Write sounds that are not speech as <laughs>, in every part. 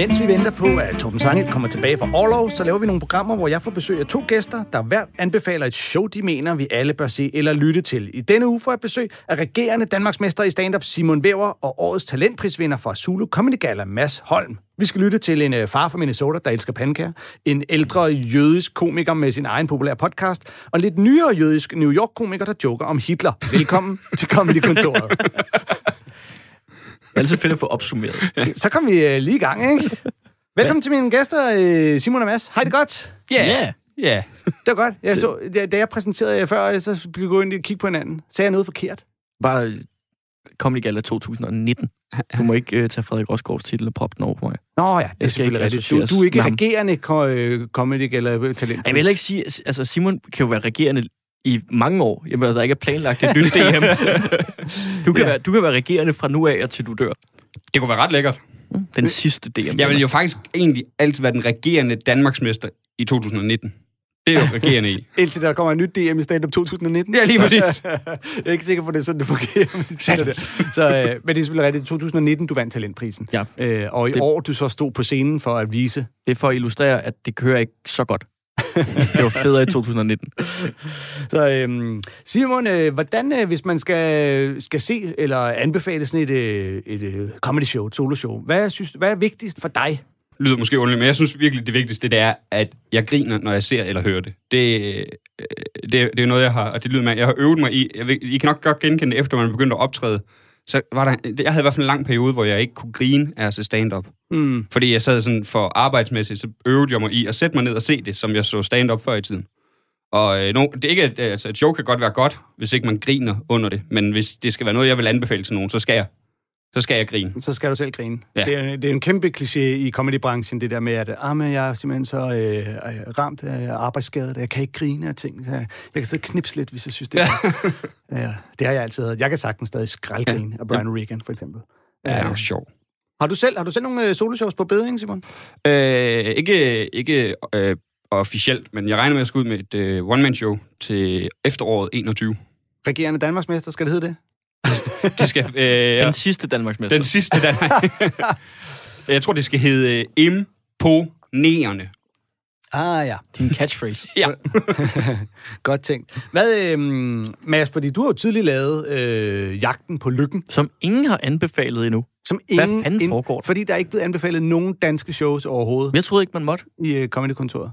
Mens vi venter på, at Torben Sangel kommer tilbage fra Orlov, så laver vi nogle programmer, hvor jeg får besøg af to gæster, der hvert anbefaler et show, de mener, vi alle bør se eller lytte til. I denne uge får jeg besøg af regerende Danmarksmester i stand-up Simon Væver og årets talentprisvinder fra Zulu Comedy Gala, Mads Holm. Vi skal lytte til en øh, far fra Minnesota, der elsker pandekager, en ældre jødisk komiker med sin egen populære podcast, og en lidt nyere jødisk New York-komiker, der joker om Hitler. Velkommen til Comedy-kontoret. <laughs> Er altid fedt at få opsummeret. <laughs> Så kom vi øh, lige i gang, ikke? Velkommen til mine gæster, øh, Simon og Mads. Hej det godt? Ja. Yeah. Ja. Det var godt. Jeg så, da- da jeg præsenterede jer før, så vi gå ind og kigge på hinanden. Sagde jeg noget forkert? Bare Comedy Gala 2019. Du må ikke uh, tage Frederik Rosgaards titel og proppe den over på mig. Nå ja, det er Jeg skal selvfølgelig ikke rigtigt. Du, associeres du er ikke med ham. regerende ko- øh, comedy eller talent. Jeg vil heller ikke sige, altså Simon kan jo være regerende i mange år. Jamen, altså, der ikke er planlagt et nyt <laughs> DM. Du kan, Ja. være, du kan være regerende fra nu af og til du dør. Det kunne være ret lækkert. Den sidste DM. Jeg vil jo faktisk egentlig altid være den regerende Danmarksmester i 2019. Det er jo regerende i. <laughs> Indtil der kommer en nyt DM i stand-up 2019. Ja, lige præcis. <laughs> jeg er ikke sikker på, at det er sådan, det fungerer. Med de tider der. Så, øh, men det er selvfølgelig rigtigt. 2019, du vandt talentprisen. Ja. Øh, og i Det- år, du så stod på scenen for at vise. Det er for at illustrere, at det kører ikke så godt. <laughs> det var federe i 2019. Så øhm, Simon, øh, hvordan, øh, hvis man skal, skal se eller anbefale sådan et, øh, et øh, comedy show, et solo show, hvad, synes, hvad er vigtigst for dig? lyder måske underligt, men jeg synes virkelig, det vigtigste det er, at jeg griner, når jeg ser eller hører det. Det, øh, det, det er noget, jeg har, og det lyder med, jeg har øvet mig i. Jeg I kan nok godt genkende det, efter man begyndte at optræde. Så var der, jeg havde i hvert fald en lang periode, hvor jeg ikke kunne grine af at se stand-up. Mm. Fordi jeg sad sådan for arbejdsmæssigt, så øvede jeg mig i at sætte mig ned og se det, som jeg så stand-up før i tiden. Og øh, no, det er ikke, at, altså, et show kan godt være godt, hvis ikke man griner under det. Men hvis det skal være noget, jeg vil anbefale til nogen, så skal jeg. Så skal jeg grine. Så skal du selv grine. Ja. Det, er, det er en kæmpe kliché i comedybranchen, det der med, at ah, men jeg er simpelthen så øh, ramt af arbejdsskade, jeg kan ikke grine af ting. Jeg, jeg kan sidde og knipse lidt, hvis jeg synes, det er ja, <laughs> Det har jeg altid havde. Jeg kan sagtens stadig skraldgrine af Brian Regan, for eksempel. Ja, det er jo sjov. Har du selv, har du selv nogle øh, soloshows på bedring, Simon? Øh, ikke ikke øh, officielt, men jeg regner med at skulle ud med et øh, one-man-show til efteråret 21. Regerende Danmarksmester, skal det hedde det? Det skal, øh, Den sidste Danmarksmester. den sidste, der... <laughs> jeg tror, det skal hedde øh, Imponerende. Ah ja, Din catchphrase. Ja. <laughs> godt tænkt. Hvad, øh, Mads, fordi du har jo tidligere lavet øh, Jagten på Lykken, Som ingen har anbefalet endnu. som Hvad ingen, fanden ind- foregår der? Fordi der er ikke blevet anbefalet nogen danske shows overhovedet jeg troede ikke, man måtte. i øh, Comedy-kontoret.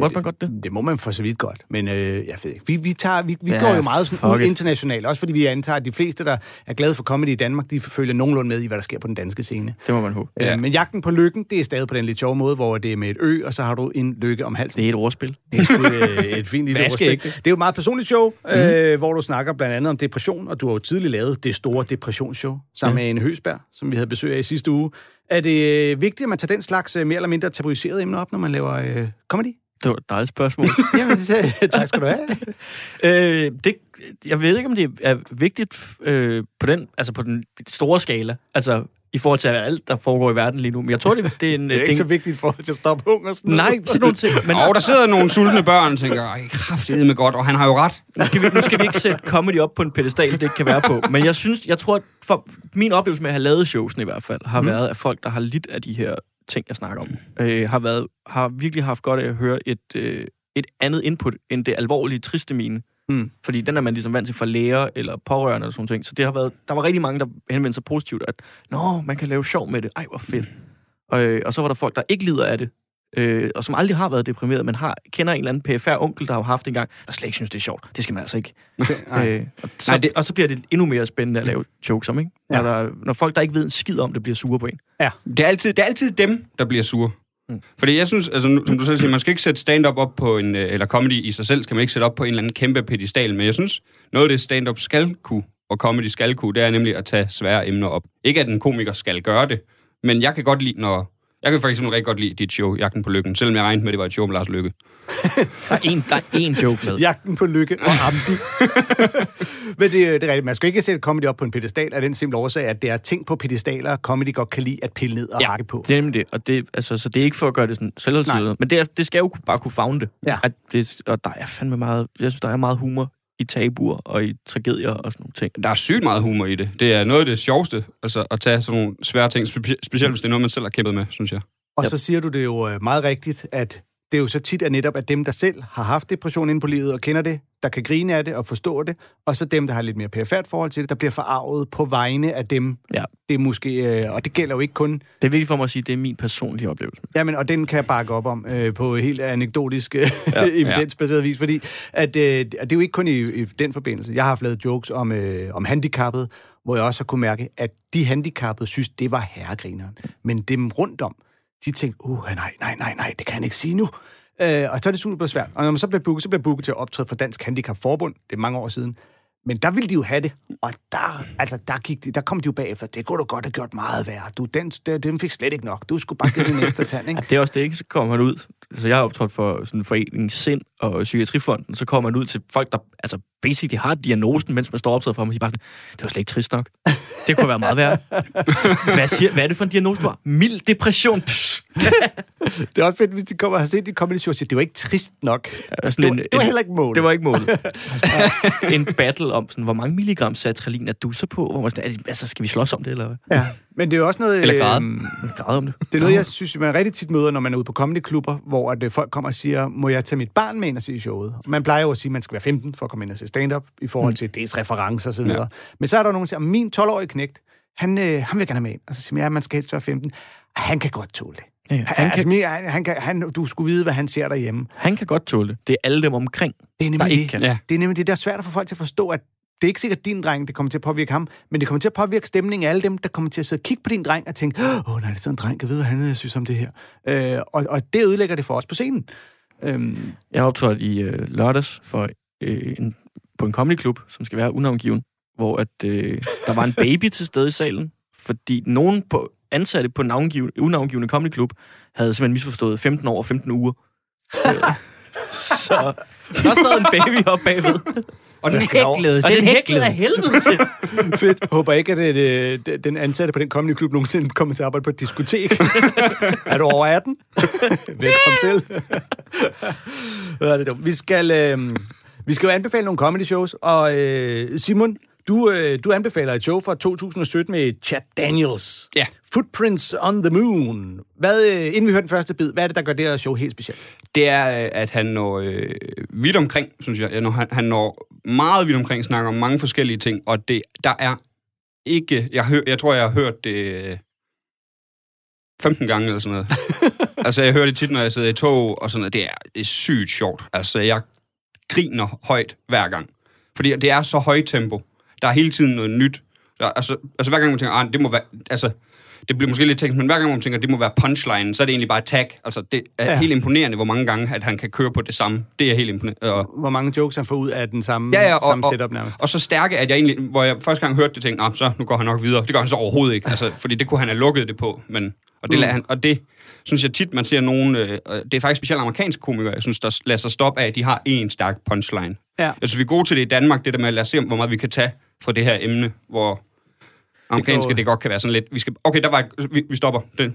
Måtte man godt det? Det må man for så vidt godt, men øh, jeg ved ikke. Vi, vi, tager, vi, vi Ja, går jo meget sådan ud fuck it. internationalt, også fordi vi antager, at de fleste, der er glade for comedy i Danmark, de følger nogenlunde med i, hvad der sker på den danske scene. Det må man håbe. Ja. Ja. Øh, men jagten på lykken, det er stadig på den lidt sjove måde, hvor det er med et ø, og så har du en lykke om halsen. Det er et ordspil. Det er sgu øh, et fint lille ordspil. ikke. Det er jo et meget personligt show, mm. øh, hvor du snakker blandt andet om depression, og du har jo tidligere lavet det store depressionsshow sammen med en Høsberg, som vi havde besøg af i sidste uge. Er det øh, vigtigt, at man tager den slags øh, mere eller mindre tabuiserede emner op, når man laver øh, comedy? Det var et dejligt spørgsmål. <laughs> Jamen, det, tak skal du have. <laughs> øh, det, jeg ved ikke, om det er vigtigt øh, på, den, altså på den store skala. Altså i forhold til alt, der foregår i verden lige nu. Men jeg tror, det, det er en... <laughs> Det er ikke så vigtigt for til at stoppe hungersnød. Nej, sådan nogle ting. Men Og der sidder nogle sultne børn og tænker, ej, kraftedeme med godt, og han har jo ret. nu skal, vi, nu skal vi ikke sætte comedy op på en pedestal, det ikke kan være på. Men jeg synes, jeg tror, at for min oplevelse med at have lavet showsene i hvert fald, har mm. været, at folk, der har lidt af de her ting, jeg snakker om, øh, har, været, har virkelig haft godt af at høre et, øh, et andet input end det alvorlige, triste mine. Mm. Fordi den er man ligesom vant til fra læger eller pårørende eller sådan ting. Så det har været, der var rigtig mange, der henvendte sig positivt, at Nå, man kan lave sjov med det. Ej, hvor fedt. Og, øh, og så var der folk, der ikke lider af det, øh, og som aldrig har været deprimeret, men har, kender en eller anden PFR onkel, der har haft en gang, og slet ikke synes, det er sjovt. Det skal man altså ikke. <laughs> Nej. Øh, og, så, Nej, det- og så bliver det endnu mere spændende at lave jokes om, ikke? Ja. Ja. Når, der, når folk, der ikke ved en skid om det, bliver sure på en. Det er altid, det er altid dem, der bliver sure. Mm. Fordi jeg synes, altså, nu- som du selv siger, man skal ikke sætte stand-up op på en, øh, eller comedy i sig selv, skal man ikke sætte op på en eller anden kæmpe pedestal, men jeg synes, noget af det stand-up skal kunne, og comedy skal kunne, det er nemlig at tage svære emner op. Ikke at en komiker skal gøre det, men jeg kan godt lide, når Jeg kan for eksempel rigtig godt lide dit show, Jagten på Lykken, selvom jeg regnede med, at det var et show med Lars Lykke. <laughs> Der er en, der er en joke med. Jagten på lykke og Amdi. <laughs> Men det, det er rigtigt. Man skal ikke sætte comedy op på en pedestal af den simple årsag, at det er ting på pedestaler, comedy godt kan lide at pille ned og ja. hakke på. Det er nemlig det, og det, altså, så det er ikke for at gøre det sådan selvhøjtidligt, men det, er, det skal jo bare kunne fagne det. Ja. At det. Og der er fandme meget, jeg synes, der er meget humor i tabuer og i tragedier og sådan nogle ting. Der er sygt meget humor i det. Det er noget af det sjoveste, altså at tage sådan nogle svære ting, spe- specielt hvis det er noget, man selv har kæmpet med, synes jeg. Og så siger du det jo øh, meget rigtigt, at det er jo så tit at netop at dem, der selv har haft depression inde på livet og kender det, der kan grine af det og forstå det, og så dem, der har lidt mere perifært forhold til det, der bliver forarvet på vegne af dem. Ja. Det er måske, øh, og det gælder jo ikke kun, Det er vigtigt for mig at sige, at det er min personlige oplevelse. jamen, og den kan jeg bakke op om øh, på helt anekdotisk øh, Ja. <laughs> evidensbaseret vis, fordi at, øh, det er jo ikke kun i, i den forbindelse. Jeg har haft lavet jokes om, øh, om handicappede, hvor jeg også har kunne mærke, at de handicappede synes, det var herregrineren. Men dem rundt om, de tænkte, uh, nej, nej, nej, nej, det kan han ikke sige nu. Øh, og så er det super svært. Og når man så bliver booket, så bliver booket til at optræde for Dansk Handicap Forbund. Det er mange år siden. Men der ville de jo have det. Og der, altså, der, gik de, der kom de jo bagefter. Det kunne du godt have gjort meget værre. Du, den, den, den fik slet ikke nok. Du skulle bare give den en ekstra tand, <laughs> Ja, det er også det, ikke? Så kommer han ud. Altså, jeg har optrådt for sådan en forening Sind og Psykiatrifonden. Så kommer man ud til folk, der altså, basically har diagnosen, mens man står optaget for dem, og de bare sådan, det var slet ikke trist nok. Det kunne være meget værre. <laughs> Hvad, siger, hvad er det for en diagnose, du har? Mild depression. <laughs> Det er også fedt, hvis de kommer og har set de comedy show og siger, det var ikke trist nok. Ja, sådan Det var, en- det var heller ikke målet. Det var ikke målet. <laughs> en battle om, sådan, hvor mange milligram sertralin er du så på? Hvor man sådan, er det, altså, skal vi slås om det, eller hvad? Ja, men det er jo også noget... Eller græde. øhm, Græde om det. Det er noget, jeg synes, man rigtig tit møder, når man er ude på comedyklubber, hvor at, øh, folk kommer og siger, må jeg tage mit barn med ind og se showet? Man plejer jo at sige, at man skal være 15 for at komme ind og se stand-up, i forhold til dels referencer osv. Ja. Men så er der nogen, der siger, min 12-årige knægt, han, øh, han vil gerne med ind. Og så siger man, ja, man skal helst være 15. Han kan godt tåle det. Ja. Han, Han, altså, kan, min- han, han kan, han, du skulle vide, hvad han ser derhjemme. han kan godt tåle det. Det er alle dem omkring. Det er Der nemlig ikke det. kan. Ja. Det er nemlig det, der er svært at få folk til at forstå, at det er ikke sikkert din dreng, det kommer til at påvirke ham, men det kommer til at påvirke stemningen af alle dem, der kommer til at sidde og kigge på din dreng og tænke, åh oh, nej, det er sådan en dreng, jeg ved, hvad han øh, synes om det her. Øh, og, og det ødelægger det for os på scenen. Øhm, Jeg har optrådt i øh, lørdags for, øh, en, på en comedyklub, som skal være unavngiven, hvor at, øh, der var en baby til stede i salen, fordi nogen på, ansatte på en navngiven, unavngivende comedyklub havde simpelthen misforstået 15 år og 15 uger. Øh, <laughs> så der sad en baby op bagved. Og den hæklede, den den hæklede af helvede til. <laughs> fedt. Håber ikke, at det, det, den ansatte på den kommende klub nogensinde kommer til at arbejde på et diskotek. <laughs> er du over 18? <laughs> Velkommen til. Hvad er det dumt? Vi skal, øh, vi skal jo anbefale nogle comedy shows, og øh, Simon, du, øh, du anbefaler et show fra 2017 med Chad Daniels. Ja. Footprints on the Moon. Hvad, øh, inden vi hører den første bid, hvad er det, der gør det her show helt specielt? det er, øh, at han når øh, vidt omkring, synes jeg. Når han, han når meget vidt omkring, snakker om mange forskellige ting, og det, der er ikke... Jeg, hør, jeg tror, jeg har hørt det øh, 15 gange eller sådan noget. <laughs> altså, jeg hører det tit, når jeg sidder i tog, og sådan noget. Det er, det er sygt sjovt. Altså, jeg griner højt hver gang. Fordi det er så højt tempo. Der er hele tiden noget nyt. Der, altså, altså, hver gang man tænker, ah, det må være... Altså, det bliver måske lidt teknisk, men hver gang man tænker, at det må være punchline, så er det egentlig bare tag. Altså, det er Ja. helt imponerende, hvor mange gange, at han kan køre på det samme. Det er helt imponerende. Og, Hvor mange jokes han får ud af den samme, Ja, ja, og- samme og- setup nærmest. og så stærke, at jeg egentlig, hvor jeg første gang hørte det, tænkte, nah, så nu går han nok videre. Det gør han så overhovedet ikke, altså, fordi det kunne han have lukket det på. Men, og, det, mm. han, og det synes jeg tit, man ser nogen, øh, og det er faktisk specielt amerikanske komikere, jeg synes, der lader sig stoppe af, at de har en stærk punchline. Ja. Altså, vi er gode til det i Danmark, det der med at lade os se, hvor meget vi kan tage fra det her emne, hvor amerikanske, det, det godt kan være sådan lidt, vi skal, okay, der var, vi, vi stopper. Det,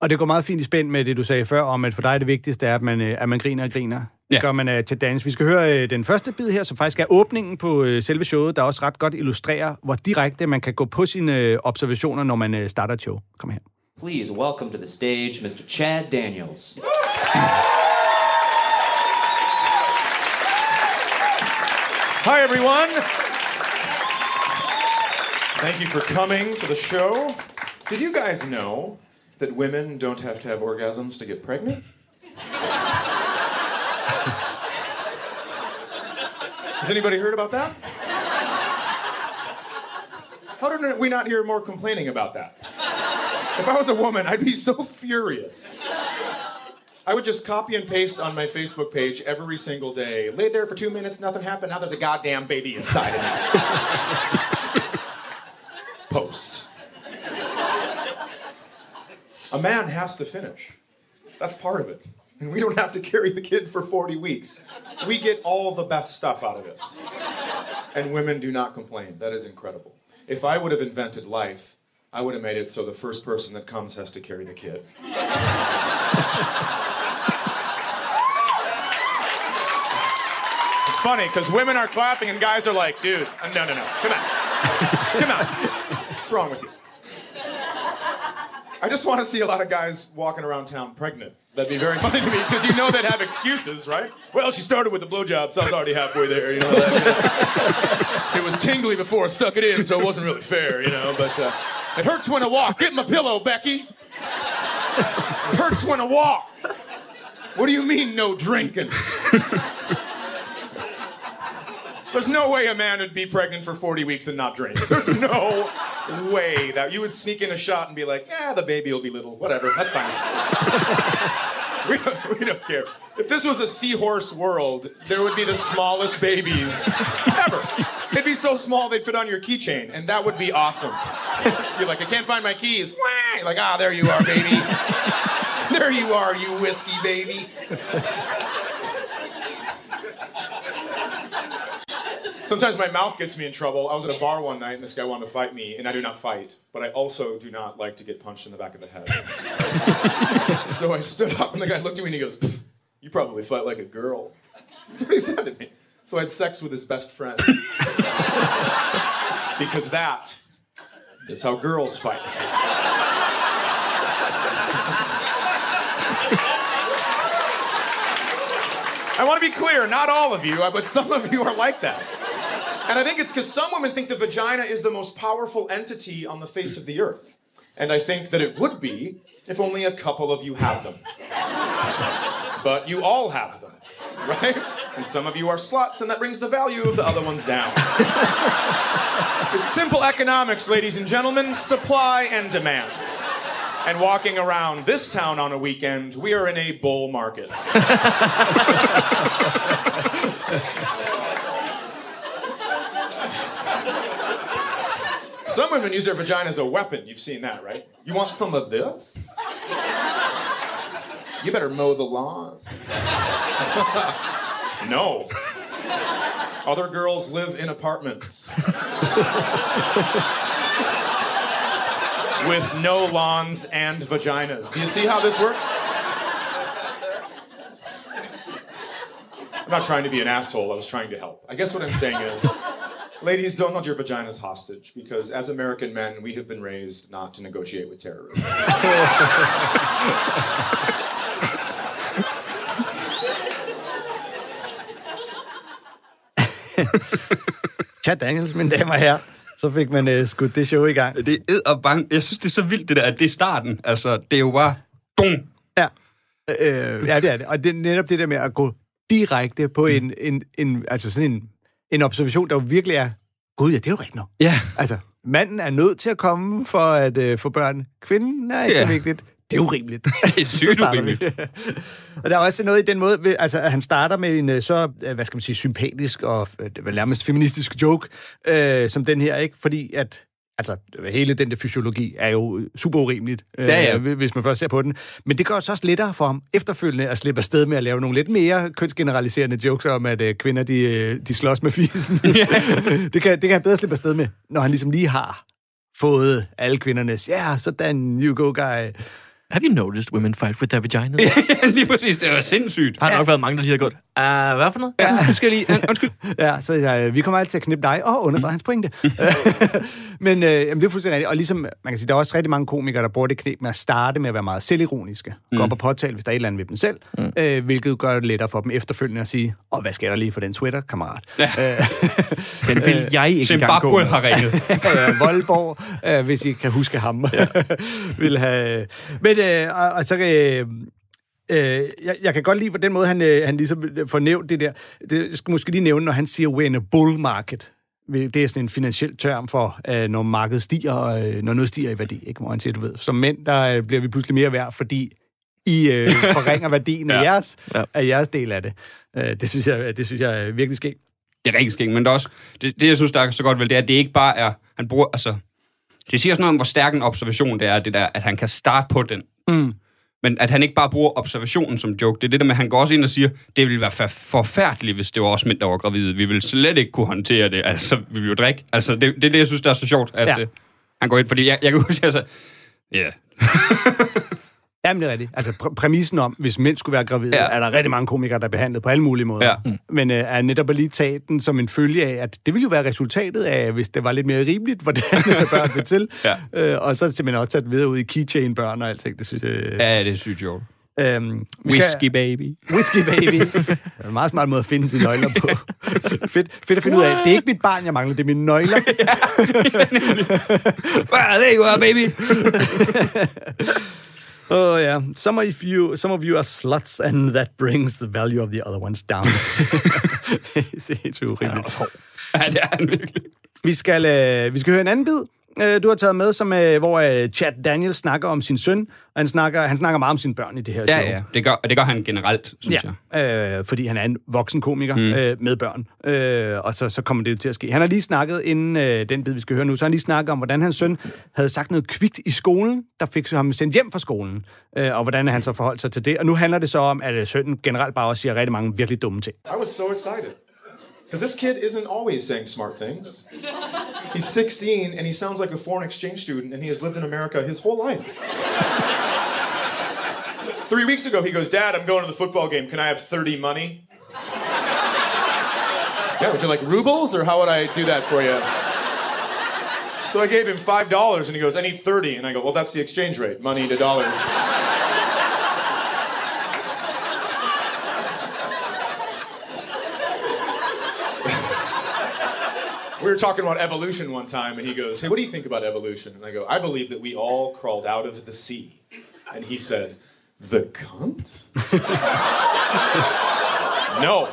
Og det går meget fint i spænd med det, du sagde før, om at for dig det vigtigste er, at man, øh, at man griner og griner. Det Ja. gør man uh, til dans. Vi skal høre uh, den første bid her, som faktisk er åbningen på uh, selve showet, der også ret godt illustrerer, hvor direkte man kan gå på sine uh, observationer, når man uh, starter et show. Kom her. Please welcome to the stage Mr. Chad Daniels. Hi, everyone. Thank you for coming to the show. Did you guys know that women don't have to have orgasms to get pregnant? Has anybody heard about that? How did we not hear more complaining about that? If I was a woman, I'd be so furious. I would just copy and paste on my Facebook page every single day. Laid there for two minutes, nothing happened. Now there's a goddamn baby inside of me. Post. A man has to finish. That's part of it. And we don't have to carry the kid for 40 weeks. We get all the best stuff out of this. And women do not complain. That is incredible. If I would have invented life, I would have made it so the first person that comes has to carry the kid. It's funny because women are clapping and guys are like, dude, uh, no, no, no, come on. Come on. What's wrong with you? I just want to see a lot of guys walking around town pregnant. That'd be very funny to me because you know they'd have excuses, right? Well, she started with the blowjob, so I was already halfway there, you know. That, it was tingly before I stuck it in, so it wasn't really fair, you know. But uh, it hurts when I walk. Get my pillow, Becky. It hurts when I walk. What do you mean, no drinking? There's no way a man would be pregnant for 40 weeks and not drink. There's no way that you would sneak in a shot and be like, yeah, the baby will be little. Whatever, that's fine. we, don't, we don't care. If this was a seahorse world, there would be the smallest babies ever. They'd be so small they'd fit on your keychain, and that would be awesome. You're like, I can't find my keys. Like, ah, there you are, baby. <laughs> there you are, you whiskey baby. Sometimes my mouth gets me in trouble. I was at a bar one night and this guy wanted to fight me, and I do not fight, but I also do not like to get punched in the back of the head. <laughs> so I stood up and the guy looked at me and he goes, You probably fight like a girl. That's what he said to me. So I had sex with his best friend. <laughs> because that is how girls fight. I want to be clear, not all of you, uh, but some of you are like that. And I think it's because some women think the vagina is the most powerful entity on the face of the earth. And I think that it would be if only a couple of you had them. But you all have them, right? And some of you are sluts, and that brings the value of the other ones down. <laughs> it's simple economics, ladies and gentlemen supply and demand. And walking around this town on a weekend, we are in a bull market. <laughs> Some women use their vagina as a weapon. You've seen that, right? You want some of this? You better mow the lawn. <laughs> no. Other girls live in apartments. <laughs> With no lawns and vaginas. Do you see how this works? I'm not trying to be an asshole, I was trying to help. I guess what I'm saying is. Ladies, don't hold your vaginas hostage because as American men, we have been raised not to negotiate with terrorists. <laughs> <laughs> Chad Daniels, mine damer og herrer. Så fik man uh, skudt det show i gang. Det er og bang. Jeg synes, det er så vildt, det der, at det er starten. Altså, det er jo bare... Dum. Ja. Øh, ja, det er det. Og det er netop det der med at gå direkte på en, en, en, altså sådan en, en observation, der jo virkelig er, gud ja, det er jo rigtigt nok. Ja. Altså, manden er nødt til at komme for at øh, få børn. Kvinden er ikke Ja. så vigtigt. Det er urimeligt. <laughs> Det er <laughs> sygt urimeligt. og der er også noget i den måde, altså, at han starter med en øh, så, øh, hvad skal man sige, sympatisk og øh, nærmest feministisk joke, øh, som den her, ikke? Fordi at Altså, hele den der fysiologi er jo super urimeligt, Ja, ja. hvis man først ser på den. Men det gør det så også lettere for ham efterfølgende at slippe afsted med at lave nogle lidt mere kønsgeneraliserende jokes om, at øh, kvinder, de, øh, de slås med fisen. <laughs> det, kan, det kan han bedre slippe afsted med, når han ligesom lige har fået alle kvindernes, ja, yeah, sådan, you go guy. Have you noticed women fight with their vaginas? <laughs> Ja, lige præcis. Det var sindssygt. Har der nok været mange, der lige har gået, ah, hvad for noget? Ja, <laughs> nu skal lige... Undskyld. Ja, så øh, vi kommer altid til at knippe dig og understrege hans pointe. <laughs> Men øh, jamen, det er fuldstændig rigtigt. Og ligesom, man kan sige, der er også rigtig mange komikere, der bruger det knep med at starte med at være meget selvironiske. Mm. Gå op og påtale, hvis der er et eller andet ved dem selv. Mm. Øh, hvilket gør det lettere for dem efterfølgende at sige, åh, oh, hvad skal der lige for den sweater, kammerat? Ja. Øh, Den vil jeg ikke engang gå med. har ringet. ja, Voldborg, øh, hvis I kan huske ham, ja. vil have... Men, øh, og, og så kan... Øh, Øh, jeg, jeg kan godt lide på den måde, han, øh, han ligesom får nævnt det der. Det skal måske lige nævne, når han siger, we're in a bull market. Det er sådan en finansiel term for, øh, når markedet stiger, og øh, når noget stiger i værdi. Ikke? Hvor han siger, du ved, som mænd, der øh, bliver vi pludselig mere værd, fordi I øh, <laughs> forringer værdien af, Ja. jeres, Ja. af jeres del af det. Øh, det, synes jeg, det synes jeg er virkelig sker. Det er rigtig skægt, men det er også... Det, det, jeg synes, der er så godt vel, det er, at det ikke bare er... Han bruger... Altså, det siger også noget om, hvor stærk en observation det er, det der, at han kan starte på den Mm. Men at han ikke bare bruger observationen som joke, det er det der med, at han går også ind og siger, det ville være for- forfærdeligt, hvis det var også mænd, der var gravide. Vi ville slet ikke kunne håndtere det. Altså, vi ville jo drikke. Altså, det, det er det, jeg synes, der er så sjovt, at Ja. ja. han går ind. Fordi jeg, jeg kan huske, altså, ja, <laughs> Jamen, det er rigtigt. Altså, pr- præmissen om, hvis mænd skulle være gravide, ja. Ja. er der rigtig mange komikere, der er behandlet på alle mulige måder. Ja. Mm. Men øh, er netop at lige tage den som en følge af, at det ville jo være resultatet af, hvis det var lidt mere rimeligt, <laughs> hvordan børn vil til. Ja. Øh, og så simpelthen også tage det videre ud i keychain-børn og alting. Det synes jeg... ja, det sygt sjovt. Øhm, vi Whisky baby. Whisky baby. det er en meget smart måde at finde sine nøgler på. <laughs> fedt, fedt at finde ud af. Det er ikke mit barn, jeg mangler, det er mine nøgler. Well, there you are, baby. <laughs> Oh yeah. Some of you, some of you are sluts, and that brings the value of the other ones down. <laughs> det er helt urimeligt. ja, det er han virkelig. Vi skal, øh, vi skal høre en anden bid, øh, du har taget med, som, øh, hvor øh, Chad Daniel snakker om sin søn, og han snakker, han snakker meget om sine børn i det her show. Ja, ja. Det gør, det gør han generelt, synes jeg. Ja, øh, fordi han er en voksen komiker mm. øh, med børn. Øh, og så, så kommer det jo til at ske. Han har lige snakket, inden øh, den bid, vi skal høre nu, så har han lige snakket om, hvordan hans søn havde sagt noget kvikt i skolen, der fik ham sendt hjem fra skolen, øh, og hvordan han så forholdt sig til det. Og nu handler det så om, at øh, sønnen generelt bare også siger rigtig mange virkelig dumme ting. I was so excited. Because this kid isn't always saying smart things. He's 16 and he sounds like a foreign exchange student and he has lived in America his whole life. Three weeks ago, he goes, Dad, I'm going to the football game. Can I have 30 money? Yeah, would you like rubles or how would I do that for you? So I gave him $5 and he goes, I need 30. And I go, Well, that's the exchange rate, money to dollars. We were talking about evolution one time, and he goes, Hey, what do you think about evolution? And I go, I believe that we all crawled out of the sea. And he said, The cunt? <laughs> no.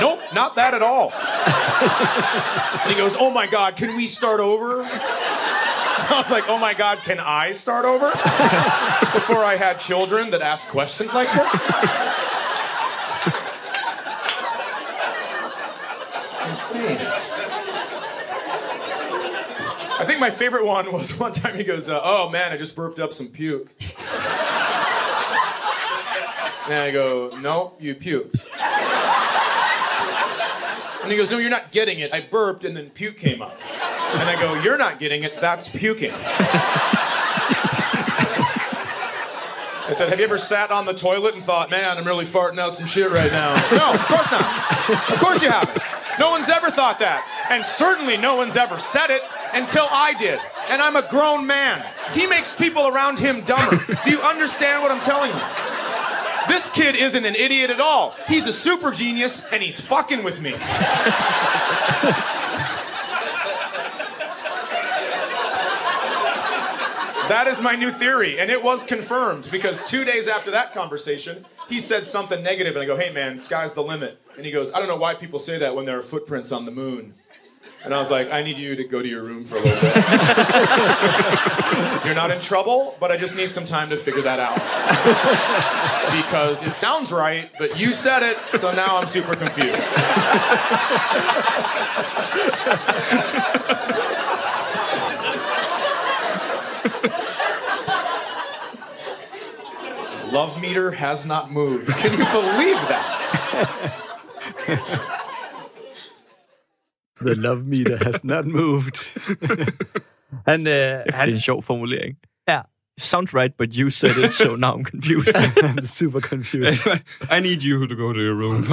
Nope, not that at all. and he goes, Oh my God, can we start over? I was like, Oh my God, can I start over? <laughs> Before I had children that asked questions like this? Think my favorite one was <laughs> one time he goes, uh, "Oh man, I just burped up some puke." and I go, "No, you puked." And he goes, "No, you're not getting it. I burped and then puke came up." And I go, "You're not getting it. That's puking." I said, Have you ever sat on the toilet and thought, man, I'm really farting out some shit right now? No, of course not. Of course you haven't. No one's ever thought that. And certainly no one's ever said it until I did. And I'm a grown man. He makes people around him dumber. <laughs> Do you understand what I'm telling you? This kid isn't an idiot at all. He's a super genius and he's fucking with me. That is my new theory, and it was confirmed because two days after that conversation, he said something negative, and I go, "Hey man, sky's the limit." And he goes, "I don't know why people say that when there are footprints on the moon." And I was like, "I need you to go to your room for a little bit. <laughs> You're not in trouble, but I just need some time to figure that out because it sounds right, but you said it, so now I'm super confused." <laughs> Love meter has not moved. Can you believe that? The love meter has not moved. <laughs> han, øh, Det er han, en sjov formulering. ja, Sounds right, but you said it, so now I'm confused. <laughs> I'm super confused. <laughs> I need you to go to your room.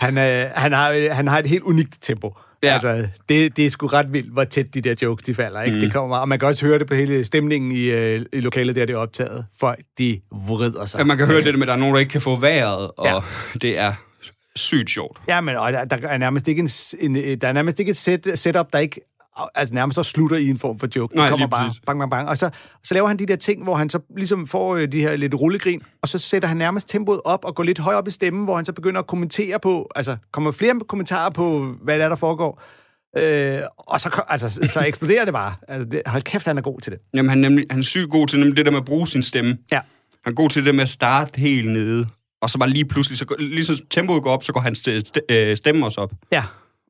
Han, øh, han, har, han har et helt unikt tempo. Ja. Altså, det, det er sgu ret vildt, hvor tæt de der jokes, de falder. Ikke? Mm. Det kommer, og man kan også høre det på hele stemningen i, øh, i lokalet, der det er optaget. Folk, de vrider sig. Ja, man kan høre det med, at der er nogen, der ikke kan få vejret, og ja. det er sygt sjovt. Ja, men og der, der, er nærmest ikke en, en, øh, der er nærmest ikke et set, setup, der ikke altså nærmest så slutter i en form for joke. Nej, det kommer bare bang, bang, bang. Og så, så laver han de der ting, hvor han så ligesom får øh, de her lidt rullegrin, og så sætter han nærmest tempoet op og går lidt højere op i stemmen, hvor han så begynder at kommentere på, altså kommer flere kommentarer på, hvad det er, der foregår. Øh, og så, altså, så eksploderer det bare. Altså, det, hold kæft, han er god til det. Jamen, han nemlig, han er sygt god til nemlig det der med at bruge sin stemme. Ja. Han er god til det med at starte helt nede, og så bare lige pludselig, så lige så tempoet går op, så går hans st- st- øh, stemme også op. Ja.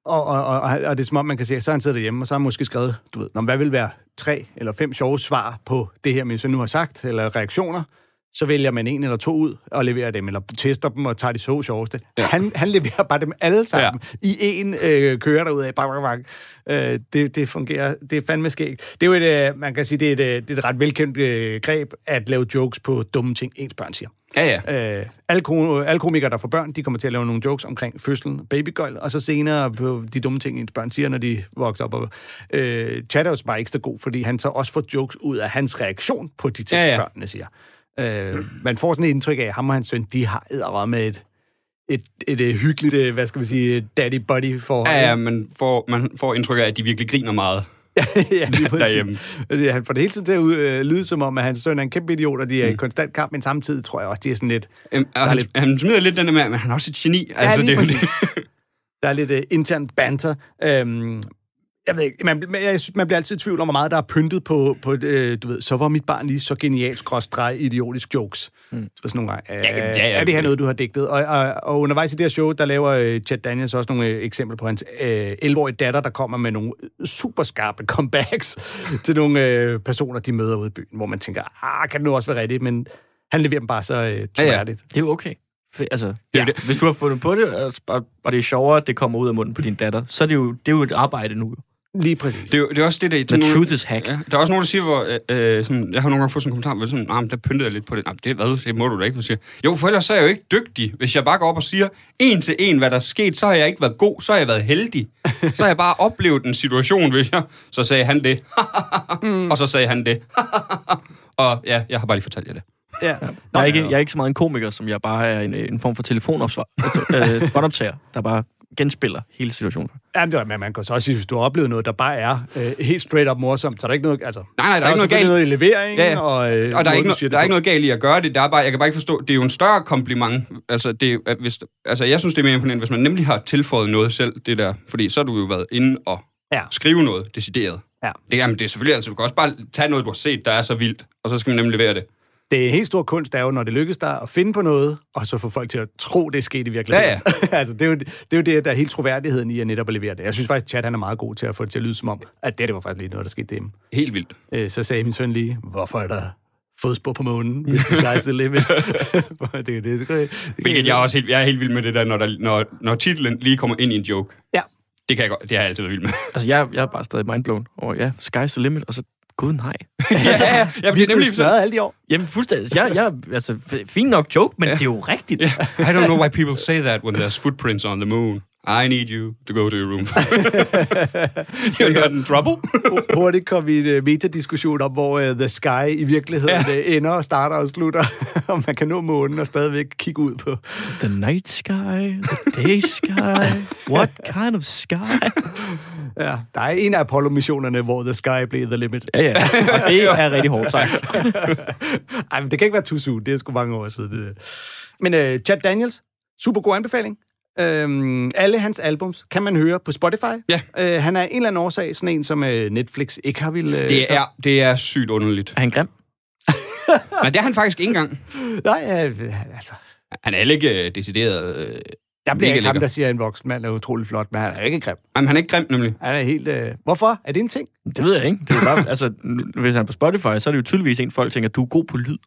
Og, og, og, og det er som om, man kan se, så har han siddet derhjemme, og så har han måske skrevet, du ved, "Nå, men hvad vil være tre eller fem sjove svar på det her, min søn nu har sagt, eller reaktioner, så vælger man en eller to ud og leverer dem, eller tester dem og tager de så sjoveste. Ja. Han, han leverer bare dem alle sammen ja. i en øh, kører derud af. Bang, bang, bang. Øh, det, det fungerer. Det er fandme skægt. Det er jo et, øh, man kan sige, det er et, øh, det er et ret velkendt øh, greb at lave jokes på dumme ting, ens børn siger. Ja, ja. Øh, alle, ko- alle komikere, der får børn, de kommer til at lave nogle jokes omkring fødslen, babygøjl, og så senere på de dumme ting, ens børn siger, når de vokser op. Og, øh, Chad er jo så bare ekstra god, fordi han så også får jokes ud af hans reaktion på de ting, ja. ja. børnene siger. Øh, man får sådan et indtryk af, at ham og hans søn, de har med et, et, et, et hyggeligt, øh, hvad skal vi sige, daddy-buddy forhold. Ja, ja, man får, man får indtryk af, at de virkelig griner meget. <laughs> ja, lige <laughs> derhjemme. Han får det hele tiden til at ud- øh, lyde som om, at hans søn er en kæmpe idiot, og de er i Mm. konstant kamp, men samtidig tror jeg også, de er sådan lidt... Øhm, og han, lidt- han smider lidt den der med, men han er også et geni. Ja, Altså, det, er jo. Der er lidt uh, internt banter. Øhm, jeg ved ikke, man, jeg synes, man bliver altid i tvivl om, hvor meget der er pyntet på, på øh, du ved, så var mit barn lige så genialt skråstreg idiotisk jokes. Mm. Så sådan nogle gange, øh, Ja, ja, ja, er det her noget, du har digtet? Og, og, og undervejs i det her show, der laver øh, Chad Daniels også nogle øh, eksempler på hans øh, 11-årige datter, der kommer med nogle super skarpe comebacks <laughs> til nogle øh, personer, de møder ude i byen, hvor man tænker, ah, kan det nu også være rigtigt? Men han leverer dem bare så øh, troværdigt. Det er jo okay. For, altså, ja, det. hvis du har fundet på det, og, og det er sjovere, at det kommer ud af munden på din datter, så er det jo, det er jo et arbejde nu. Lige præcis. det, er jo, det er også det, der... The truth is hack. Ja, der er også nogen, der siger, hvor... Øh, øh, sådan, jeg har nogle gange fået sådan en kommentar, hvor sådan, nah, der pyntede jeg lidt på det. Nej, det, hvad? det må du da ikke. Jeg siger, jo, for ellers så er jeg jo ikke dygtig. Hvis jeg bare går op og siger en til en, hvad der er sket, så har jeg ikke været god, så har jeg været heldig. <laughs> Så har jeg bare oplevet en situation, hvis jeg... Så sagde han det. og så sagde han det. <laughs> og ja, jeg har bare lige fortalt jer det. Ja. Jeg er, ikke, jeg er ikke så meget en komiker, som jeg bare er en, en form for telefonopsvar. <laughs> øh, båndoptager, der bare genspiller hele situationen. Ja, det var, men man kan så også sige, hvis du har oplevet noget, der bare er øh, helt straight up morsomt, så er der ikke noget, altså... Nej, nej, der er ikke noget galt. noget i levering, Ja, ja. og... Øh, Og der er, ikke, no, der er på. ikke noget galt i at gøre det. Der er bare, jeg kan bare ikke forstå, det er jo en større kompliment. Altså, det at hvis, altså, jeg synes, det er mere imponerende, hvis man nemlig har tilføjet noget selv, det der. Fordi så har du jo været inde og Ja. skrive noget decideret. Ja. Det, jamen, det er selvfølgelig, altså, du kan også bare tage noget, du har set, der er så vildt, og så skal man nemlig levere det. Det er en helt stor kunst, der er jo, når det lykkes dig at finde på noget, og så få folk til at tro, det er sket i virkeligheden. Ja, <laughs> altså, det, er jo, det er jo det, der er helt troværdigheden i at netop at levere det. Jeg synes faktisk, Chad han er meget god til at få det til at lyde som om, at det, det var faktisk lige noget, der skete dem. Helt vildt. Øh, så sagde min søn lige, hvorfor er der fodspor på månen, <laughs> hvis det skal the limit? <laughs> det, det, det, det, Hvilket jeg er også helt, jeg er helt vild med det der, når, der, når, når titlen lige kommer ind i en joke. Ja. Det, kan jeg godt, det har jeg altid været vild med. Altså, jeg, jeg er bare stadig mindblown over, ja, sky's the limit, og så, gud nej. <laughs> ja, ja, ja. Jeg bliver nemlig smadret alle de år. Jamen, fuldstændig. Jeg, jeg, altså, f- fint nok joke, men ja. det er jo rigtigt. Ja. I don't know why people say that when there's footprints on the moon. I need you to go to your room. <laughs> You're not in trouble. Hurtigt kom vi i en uh, metadiskussion om, hvor uh, The Sky i virkeligheden ja. ender og starter og slutter. <laughs> Om man kan nå månen og stadigvæk kigge ud på. The night sky, the day sky, what kind of sky? Ja, der er en af Apollo-missionerne, hvor The Sky blev the limit. Ja, ja. Og det <laughs> er rigtig hårdt sagt. <laughs> Ej, men det kan ikke være too soon. Det er sgu mange år siden. Det. Men uh, Chad Daniels, super god anbefaling. Øhm, alle hans albums kan man høre på Spotify. Ja. Øh, han er en eller anden årsag sådan en, som øh, Netflix ikke har ville... Øh, Det er, det er sygt underligt. Er han grim? <laughs> Nej, det er han faktisk ikke engang. Nej, øh, altså... Han er ikke øh, decideret... Øh, Jeg bliver ikke ham, lækker. der siger, at en voksen mand er utrolig flot, men han er ikke grim. jamen, han er ikke grim, nemlig. Han er helt... Øh... Hvorfor? Er det en ting? Det ved jeg ikke. Det er jo bare, altså, hvis han er på Spotify, så er det jo tydeligvis en, folk tænker, du er god på lyd.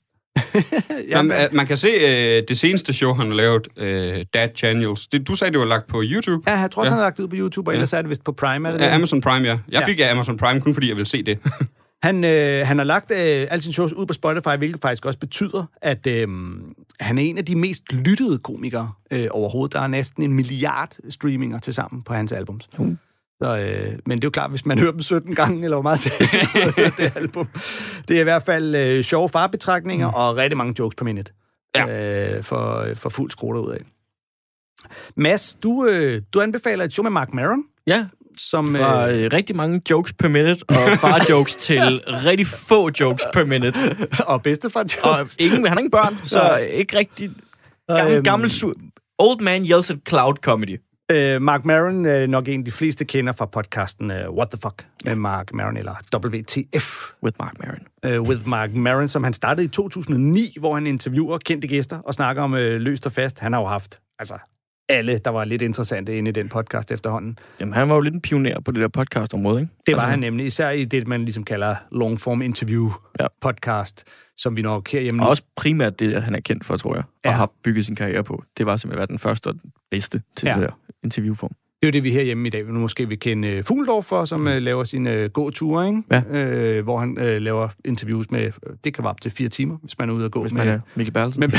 <laughs> Jamen, øh, man kan se øh, det seneste show, han har lavet, øh, Dad Channels. Det, du sagde, det var lagt på YouTube. Ja, jeg tror også, Ja. han har lagt det ud på YouTube, og ellers er det vist på Prime. Er det Ja, det? Amazon Prime, ja. Jeg Ja. fik ja. Amazon Prime kun fordi, jeg ville se det. <laughs> Han, øh, han har lagt øh, alle sine shows ud på Spotify, hvilket faktisk også betyder, at øh, han er en af de mest lyttede komikere øh, overhovedet. Der er næsten en milliard streaminger til sammen på hans albums. Uh. Så, øh, men det er jo klart, hvis man hører dem 17 gange, eller hvor meget til <laughs> det album. Det er i hvert fald øh, sjove farbetragtninger mm. og rigtig mange jokes per minute. Ja. Øh, for, for fuld skruer ud af. Mads, du, øh, du anbefaler et show med Mark Maron, Ja, som... fra Øh, øh, rigtig mange jokes per minute, og far-jokes <laughs> til rigtig få jokes per minute. <laughs> og bedstefar jokes. Og ingen, han har ingen børn, så ikke rigtig... Gammel, Øhm. gammel Old man yells at cloud comedy. Øh, Mark Maron er nok en, de fleste kender fra podcasten uh, What the Fuck med Mark Maron, eller WTF With Mark Maron. uh, with Mark Maron, som han startede i 2009, hvor han interviewer kendte gæster og snakker om uh, løst og fast. Han har jo haft altså, alle, der var lidt interessante inde i den podcast efterhånden. Jamen, han var jo lidt en pioner på det der podcast-område, ikke? Det var Altså, han nemlig, især i det, man ligesom kalder long form interview Ja. podcast, som vi nok herhjemme... Og også primært det, han er kendt for, tror jeg, og Ja. har bygget sin karriere på. Det var simpelthen den første og den bedste til ja. det der interviewform. Det er jo det, vi herhjemme i dag nu måske vil kende uh, Fugledorf for, som uh, laver sine uh, gåture, ikke? Ja. Uh, hvor han uh, laver interviews med, det kan være op til fire timer, hvis man er ude og gå Hvis med, er Mikkel Bertelsen. med,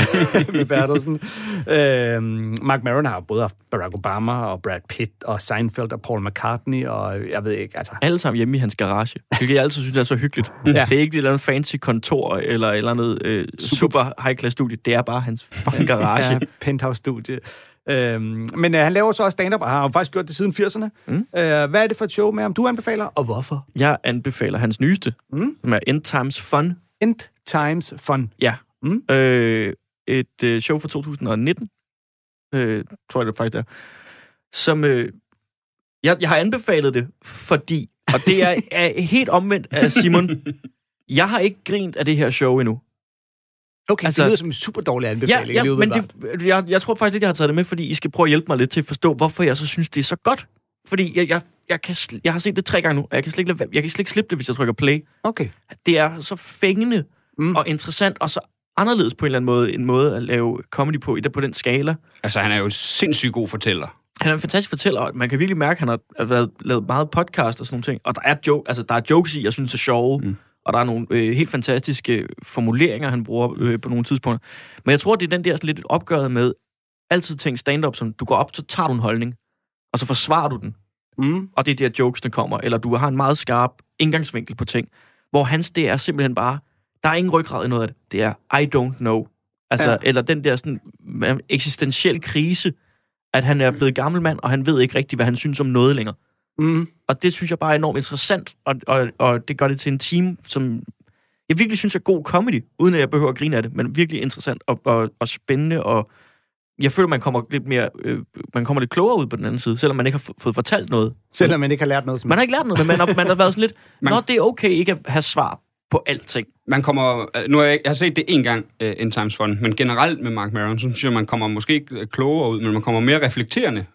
<laughs> med Bertelsen. uh, Mark Maron har både haft Barack Obama og Brad Pitt og Seinfeld og Paul McCartney, og jeg ved ikke, altså... alle sammen hjemme i hans garage. Hvilket jeg altid synes er så hyggeligt. <laughs> ja. Det er ikke et eller andet fancy kontor eller et eller andet øh, super high-class studie. Det er bare hans fucking <laughs> garage. Ja, penthouse-studie. Øhm, men øh, han laver så også stand-up, og har jo faktisk gjort det siden 80'erne. Mm. Øh, hvad er det for et show med ham, du anbefaler, og hvorfor? Jeg anbefaler hans nyeste, mm. som er End Times Fun. End Times Fun. Ja. Mm. Øh, et øh, show fra 2019, øh, tror jeg det faktisk er, som... Øh, jeg, jeg har anbefalet det, fordi... Og det er, <laughs> er helt omvendt af Simon. Jeg har ikke grint af det her show endnu. Okay, altså, det lyder som en super dårlig Ja, anbefaling. ja lige men det, jeg, jeg tror faktisk ikke, jeg har taget det med, fordi I skal prøve at hjælpe mig lidt til at forstå, hvorfor jeg så synes, det er så godt. Fordi jeg, jeg, jeg, kan, jeg har set det tre gange nu, og jeg kan slet ikke, jeg kan slet ikke slippe det, hvis jeg trykker play. Okay. Det er så fængende Mm. og interessant, og så anderledes på en eller anden måde, en måde at lave comedy på, i det- på den skala. Altså, han er jo sindssygt god fortæller. Han er en fantastisk fortæller, og man kan virkelig mærke, at han har har været, lavet meget podcast og sådan nogle ting. Og der er, joke, altså, der er jokes i, jeg synes er sjove. Mm. Og der er nogle øh, helt fantastiske formuleringer, han bruger øh, på nogle tidspunkter. Men jeg tror, det er den der sådan lidt opgøret med altid tænke stand-up, som du går op, så tager du en holdning, og så forsvarer du den. Mm. Og det er der jokes, der kommer. Eller du har en meget skarp indgangsvinkel på ting. Hvor hans, det er simpelthen bare, der er ingen ryggrad i noget af det. Det er, I don't know. Altså, Ja. eller den der sådan, øh, eksistentiel krise, at han er blevet gammel mand, og han ved ikke rigtigt, hvad han synes om noget længere. Mm. Og det synes jeg bare er enormt interessant, og, og, og det gør det til en team, som jeg virkelig synes er god comedy, uden at jeg behøver at grine af det, men virkelig interessant og, og, og spændende, og jeg føler, man kommer lidt mere, øh, man kommer lidt klogere ud på den anden side, selvom man ikke har fået fortalt noget. Selvom man ikke har lært noget som Man har ikke lært noget, men man har, man har været sådan lidt, <laughs> Man- nå, det er okay ikke at have svar på alting. Man kommer, øh, nu har jeg, jeg har set det en gang, uh, In Times Fun, men generelt med Mark Maron, så synes jeg, man kommer måske ikke øh, klogere ud, men man kommer mere reflekterende.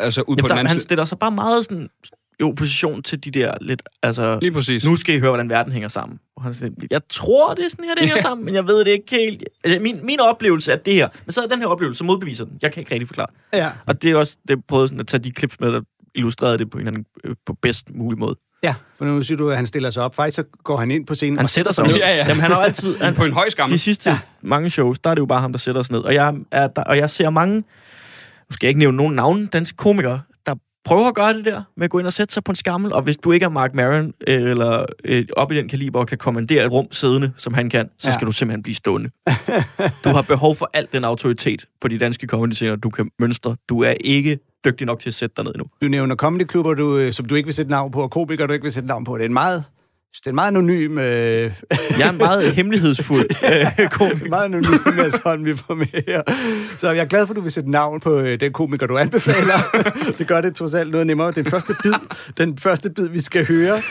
Altså ud på Jamen, den der, anden han stiller sig bare meget sådan i opposition til de der lidt, altså, Lige præcis. nu skal I høre, hvordan verden hænger sammen. Og han siger, jeg tror, det er sådan her, det hænger Ja. sammen, men jeg ved det ikke helt. Altså, min, min oplevelse er det her. Men så er den her oplevelse, så modbeviser den. Jeg kan ikke rigtig forklare. Ja. Og det er også, det prøvede sådan at tage de klips med, der illustrerede det på en eller anden, øh, på bedst mulig måde. ja, for nu siger du, at han stiller sig op. Faktisk så går han ind på scenen Han og sætter sig ned. Ja, ja. Jamen, han har altid... Han, <laughs> På en høj skamme. de sidste ja. mange shows, der er det jo bare ham, der sætter sig ned. Og jeg, er der, og jeg ser mange, nu skal jeg ikke nævne nogen navne, danske komikere, der prøver at gøre det der, med at gå ind og sætte sig på en skammel. Og hvis du ikke er Mark Maron, øh, eller øh, op i den kaliber, og kan kommandere et rum siddende, som han kan, så Ja. skal du simpelthen blive stående. du har behov for al den autoritet på de danske comedy du kan mønstre. Du er ikke dygtig nok til at sætte dig ned nu. Du nævner comedyklubber, du, øh, som du ikke vil sætte navn på, og komikere, du ikke vil sætte navn på. Det er en meget, det er en meget anonym, øh, <laughs> Jeg er meget hemmelighedsfuld <laughs> øh, komiker. meget anonym Mads Holm, vi får med her. Så jeg er glad for, at du vil sætte navn på øh, den komiker, du anbefaler. <laughs> det gør det trods alt noget nemmere. Den første bid, den første bid vi skal høre,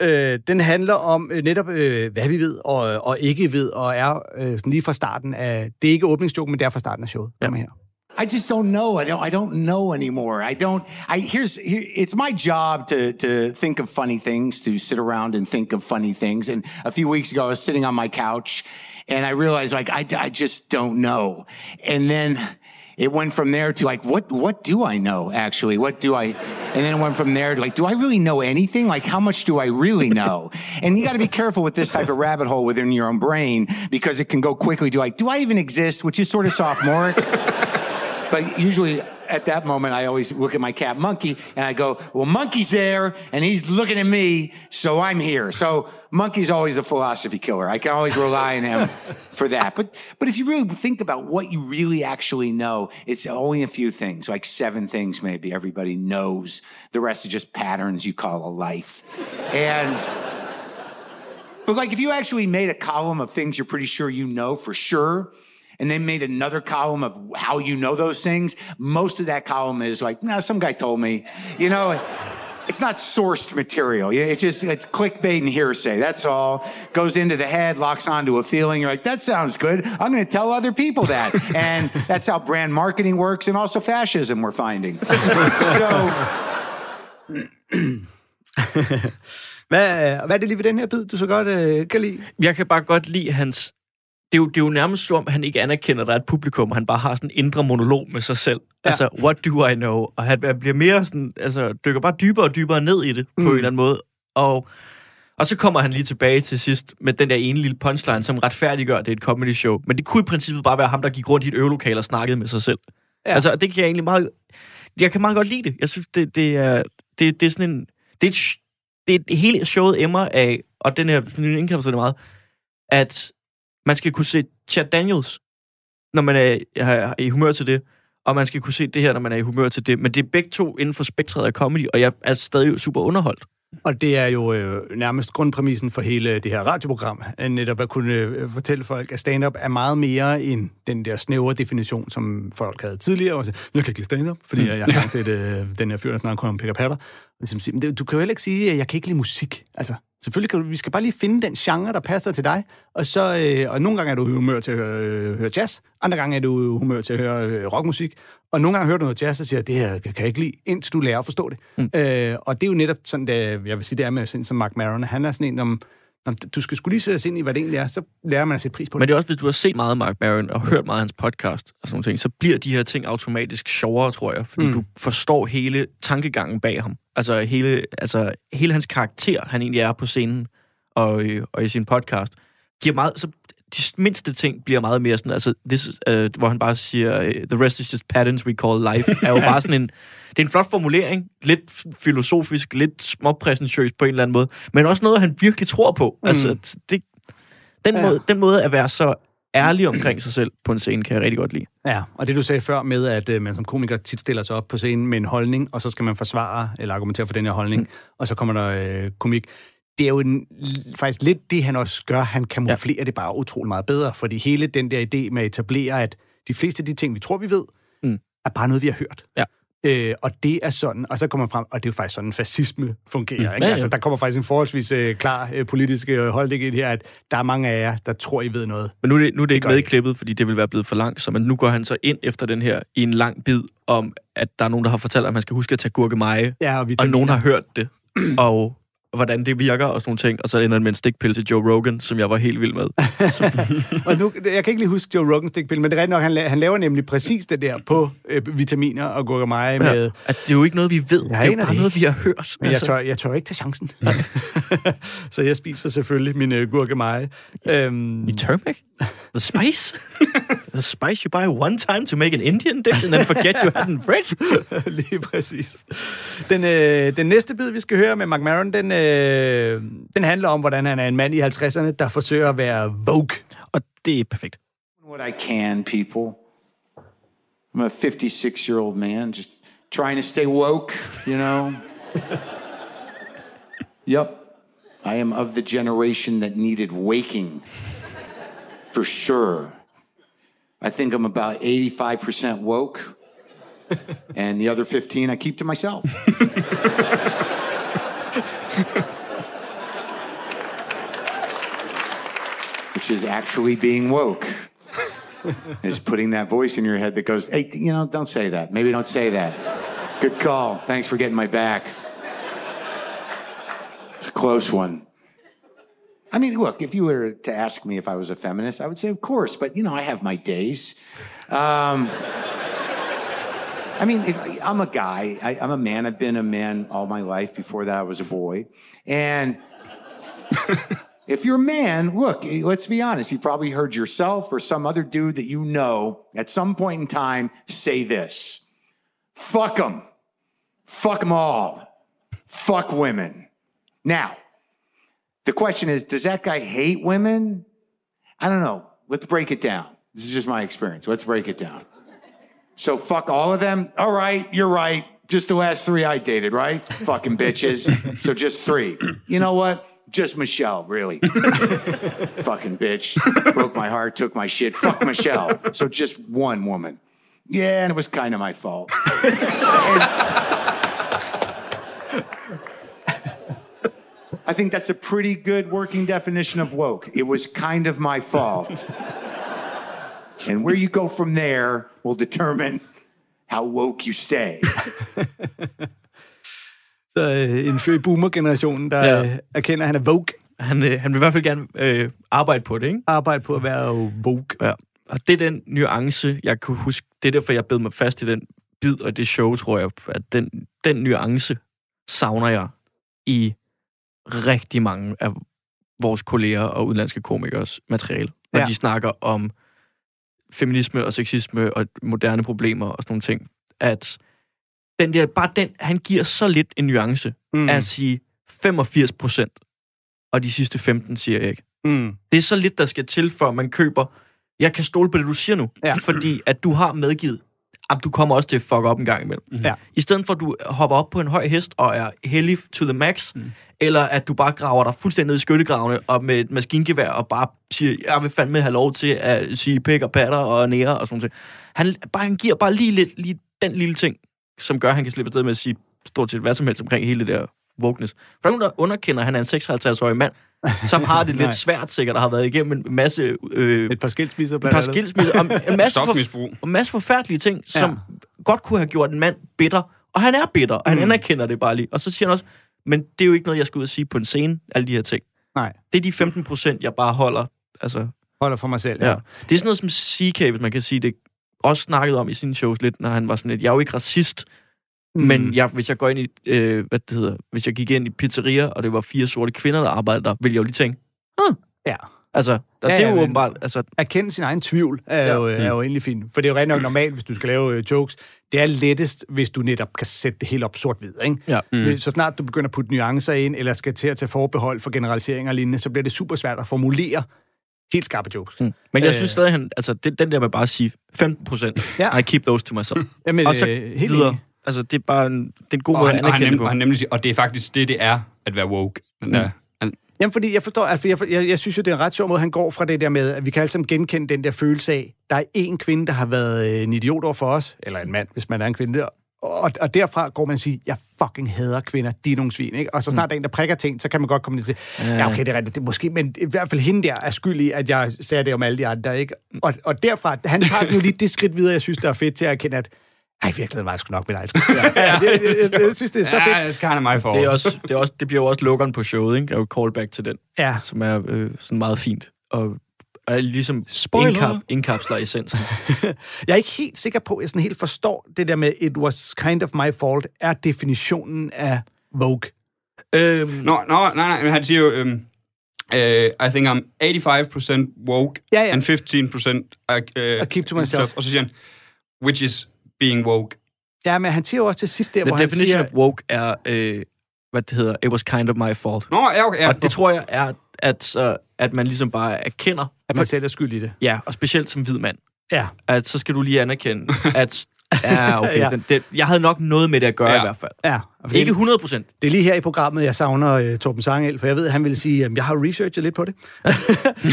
øh, den handler om øh, netop, øh, hvad vi ved og, og ikke ved, og er øh, sådan lige fra starten af, det er ikke åbningsjoken, men det er fra starten af showet. Kom her. I just don't know. I don't. I don't know anymore. I don't. I here's. Here, it's my job to to think of funny things, to sit around and think of funny things. And a few weeks ago, I was sitting on my couch, and I realized like I, I just don't know. And then it went from there to like what what do I know actually? What do I? And then it went from there to like do I really know anything? Like how much do I really know? and you got to be careful with this type of rabbit hole within your own brain because it can go quickly to like do I even exist? Which is sort of sophomoric. But usually at that moment, I always look at my cat Monkey and I go, well, Monkey's there and he's looking at me, so I'm here. So Monkey's always the philosophy killer. I can always rely on him <laughs> for that. But, but if you really think about what you really actually know, it's only a few things, like seven things maybe everybody knows. The rest are just patterns you call a life. And but like if you actually made a column of things you're pretty sure you know for sure, and they made another column of how you know those things, most of that column is like, nah, some guy told me, you know. it's not sourced material. It's just it's clickbait and hearsay. That's all. Goes into the head, locks onto a feeling. You're like, that sounds good. I'm going to tell other people that. <laughs> and that's how brand marketing works, and also fascism. We're finding. <laughs> so. <clears throat> Hvad, hvad er det lige ved den her bid, du så godt øh, kan lide? Jeg kan bare godt lide hans... Det er, jo, det er jo nærmest som om, han ikke anerkender, at der er et publikum, og han bare har sådan en indre monolog med sig selv. Ja. Altså, what do I know? Og han han bliver mere sådan, altså, dykker bare dybere og dybere ned i det, på Mm. en eller anden måde. Og, og så kommer han lige tilbage til sidst med den der ene lille punchline, som retfærdiggør, at det er et comedy show. Men det kunne i princippet bare være ham, der gik rundt i et øvelokale og snakkede med sig selv. Ja. Altså, det kan jeg egentlig meget... Jeg kan meget godt lide det. Jeg synes, det, det, er, det, det er sådan en... Det er, et, det er et, hele showet emmer af, og den her nu indkæmper det meget, at man skal kunne se Chad Daniels, når man er, er i humør til det, og man skal kunne se det her, når man er i humør til det. Men det er begge to inden for spektret af comedy, og jeg er stadig super underholdt. Og det er jo øh, nærmest grundpræmissen for hele det her radioprogram, at netop at kunne øh, fortælle folk, at stand-up er meget mere end den der snævre definition, som folk havde tidligere. Og så, jeg kan ikke lide stand-up, fordi mm. jeg har set øh, den her fyr, der snakker om pick patter. Ligesom, det, du kan jo heller ikke sige, at jeg kan ikke lide musik. Altså, selvfølgelig kan du, vi skal bare lige finde den genre, der passer til dig. Og, så, øh, og nogle gange er du i humør til at høre, øh, høre jazz, andre gange er du i humør til at høre øh, rockmusik, og nogle gange hører du noget jazz og siger, det her kan jeg ikke lide, indtil du lærer at forstå det. Mm. Øh, og det er jo netop sådan, det, jeg vil sige, det er med sådan som Mark Maron. Han er sådan en, om du skal skulle lige sætte sig ind i, hvad det egentlig er, så lærer man at sætte pris på det. Men det er også, hvis du har set meget Mark Maron og hørt meget af hans podcast og sådan nogle ting, så bliver de her ting automatisk sjovere, tror jeg, fordi Mm. mm. du forstår hele tankegangen bag ham. Altså hele, altså hele hans karakter, han egentlig er på scenen og, øh, og i sin podcast, giver meget, så de mindste ting bliver meget mere sådan, altså, this is, uh, hvor han bare siger, uh, the rest is just patterns we call life, er jo <laughs> bare sådan en, det er en flot formulering, lidt filosofisk, lidt småpræsentøs på en eller anden måde, men også noget, han virkelig tror på. Mm. Altså, det, den, ja. måde, den måde at være så ærlig omkring sig selv på en scene, kan jeg rigtig godt lide. Ja, og det du sagde før med, at øh, man som komiker tit stiller sig op på scenen med en holdning, og så skal man forsvare eller argumentere for den her holdning, mm. og så kommer der øh, komik. Det er jo en, faktisk lidt det, han også gør. Han kamuflerer ja. det bare utrolig meget bedre, fordi hele den der idé med at etablere, at de fleste af de ting, vi tror, vi ved, mm. Er bare noget, vi har hørt. Ja. Øh, og det er sådan, og så kommer man frem, og det er jo faktisk sådan, fascisme fungerer. Mm. Ikke? Ja, ja. Altså, der kommer faktisk en forholdsvis øh, klar øh, politisk øh, holdning i det her, at der er mange af jer, der tror, I ved noget. Men nu er det, nu er det, ikke gør med i det. klippet, fordi det vil være blevet for langt, så men nu går han så ind efter den her i en lang bid om, at der er nogen, der har fortalt, at man skal huske at tage gurkemeje, Ja, og, vi og nogen har hørt det, <clears throat> og hvordan det virker og sådan nogle ting, og så ender det med en stikpille til Joe Rogan, som jeg var helt vild med. <laughs> Og nu, jeg kan ikke lige huske Joe Rogan's stikpille, men det er rigtigt nok, han, la- han laver nemlig præcis det der på øh, vitaminer og gurkemeje ja. med... At det er jo ikke noget, vi ved. det er jo bare noget, vi har hørt. Men jeg tør, jeg tør ikke tage chancen. <laughs> så jeg spiser selvfølgelig min øh, gurkemeje. Øhm, I turmeric? The spice? <laughs> Spice you buy one time to make an Indian dish, and then forget you had in fridge? <laughs> lige præcis. Den, øh, den næste bid, vi skal høre med Mark Maron, den, øh, den handler om, hvordan han er en mand i 50'erne, der forsøger at være vogue. Og det er perfekt. what I can, people. I'm a 56 year old man just trying to stay woke, you know? <laughs> yep. I am of the generation that needed waking. For sure. I think I'm about 85% woke. <laughs> And the other 15 I keep to myself. <laughs> Which is actually being woke is putting that voice in your head that goes, hey, you know, don't say that. Maybe don't say that. Good call. Thanks for getting my back. It's a close one. I mean, look, if you were to ask me if I was a feminist, I would say, of course, but, you know, I have my days. Um, I mean, if, I'm a guy, I, I'm a man. I've been a man all my life. Before that, I was a boy. And <laughs> if you're a man, look, let's be honest. You probably heard yourself or some other dude that you know at some point in time say this fuck them. Fuck them all. Fuck women. Now, the question is does that guy hate women? I don't know. Let's break it down. This is just my experience. Let's break it down. So fuck all of them? All right, you're right. Just the last three I dated, right? <laughs> Fucking bitches. So just three. You know what? Just Michelle, really. <laughs> Fucking bitch. Broke my heart, took my shit. Fuck Michelle. So just one woman. Yeah, and it was kind of my fault. <laughs> And- I think that's a pretty good working definition of woke. It was kind of my fault. <laughs> and where you go from there will determine how woke you stay. <laughs> Så øh, en født boomer-generation, der Ja. ja. erkender, at han er vogue. Han, øh, han vil i hvert fald gerne øh, arbejde på det, ikke? Arbejde på at være vogue. Ja. Og det er den nuance, jeg kunne huske. Det er derfor, jeg bed mig fast i den bid og det show, tror jeg. At den, den nuance savner jeg i rigtig mange af vores kolleger og udenlandske komikers materiale. Når ja. De snakker om feminisme og sexisme og moderne problemer og sådan nogle ting. At den der, bare den, han giver så lidt en nuance mm. at sige 85 procent, og de sidste 15 siger jeg ikke. Mm. Det er så lidt, der skal til, før man køber, jeg kan stole på det, du siger nu. Ja. Fordi at du har medgivet, at du kommer også til at fuck op en gang imellem. Ja. I stedet for, at du hopper op på en høj hest og er hellig to the max, mm. eller at du bare graver dig fuldstændig ned i skyttegravene og med et maskingevær og bare siger, jeg vil fandme have lov til at sige pæk og patter og nære og sådan noget. Han, bare, han giver bare lige lidt lige den lille ting, som gør, at han kan slippe afsted med at sige stort set hvad som helst omkring hele det der wokeness. For der er nogen, der underkender, at han er en 56-årig mand, som har det <laughs> lidt svært sikkert, og har været igennem en masse... Øh, Et par skilsmisser et blandt par andet. skilsmisser, og en <laughs> masse, for, og masse forfærdelige ting, som godt kunne have gjort en mand bitter. Og han er bitter, og han mm. anerkender det bare lige. Og så siger han også, men det er jo ikke noget, jeg skal ud og sige på en scene, alle de her ting. Nej, Det er de 15 procent, jeg bare holder. Altså, holder for mig selv. ja. Det er sådan noget som CK, hvis man kan sige det, også snakket om i sine shows lidt, når han var sådan lidt, jeg er jo ikke racist, mm. men jeg, hvis jeg går ind i, øh, hvad det hedder, hvis jeg gik ind i pizzeria, og det var fire sorte kvinder, der arbejdede der, ville jeg jo lige tænke, huh. Ja. Altså, der, Ja, det er ja, jo men- åbenbart, altså, Erkende sin egen tvivl er, ja. jo, er jo egentlig fint. For det er jo rent nok normalt, hvis du skal lave øh, jokes. Det er lettest, hvis du netop kan sætte det helt op sort-hvid. Ikke? Ja. Mm. Så snart du begynder at putte nuancer ind, eller skal til at tage forbehold for generaliseringer og lignende, så bliver det super svært at formulere helt skarpe jokes. Mm. Men jeg Øh. synes stadig, han, altså, det, den der med bare at sige 15 procent, Ja. I keep those to myself. Jamen, og så øh, helt videre. Altså, det er bare en, det er en god Og måde at han, han anerkende og han nemlig og det er faktisk det, det er at være woke. Den der, han, Jamen, fordi jeg forstår, altså, jeg, jeg, jeg synes jo, det er en ret sjov måde, han går fra det der med, at vi kan alle sammen genkende den der følelse af, der er en kvinde, der har været øh, en idiot over for os, eller en mand, hvis man er en kvinde der, og, og derfra går man og siger, jeg fucking hader kvinder, de er nogle svin, ikke? Og så snart mm. der er en, der prikker ting, så kan man godt komme til, ja, okay, det er rigtigt, det er måske, men i hvert fald hende der er skyld i, at jeg sagde det om alle de andre, ikke? Og, og derfra, han tager jo lige det skridt videre, jeg synes, der er fedt til at erkende, at ej, virkeligheden var jeg sgu nok med dig. sgu. Ja, ja, det, det, det, jeg synes, det er så fedt. ja, det skal have mig for. Det, er også, det, er også, det bliver jo også lukkeren på showet, ikke? Det er jo callback til den, Ja. som er øh, sådan meget fint. Og er ligesom Spoiler. indkap, indkapsler essensen. <laughs> Jeg er ikke helt sikker på, at jeg sådan helt forstår det der med, it was kind of my fault, er definitionen af Vogue. øhm, Nå, nå, nej, nej, men han siger jo, øhm, øh, I think I'm 85% woke Ja, ja. and 15% I, uh, I keep to myself. Og så siger han, which is being woke. Ja, men han siger jo også til sidst der, the hvor han definition siger... of woke er, øh, hvad det hedder, it was kind of my fault. Nå, ja, okay. Ja, Og det tror jeg er, at, uh, at man ligesom bare erkender, At man selv er skyld i det. ja, og specielt som hvid mand, Ja. at så skal du lige anerkende, <laughs> at ja, okay, <laughs> Ja. Den, det, jeg havde nok noget med det at gøre Ja. i hvert fald. Ja. Ikke det, 100 procent. det er lige her i programmet, jeg savner uh, Torben Sangel, for jeg ved, at han vil sige, at jeg har researchet lidt på det. <laughs>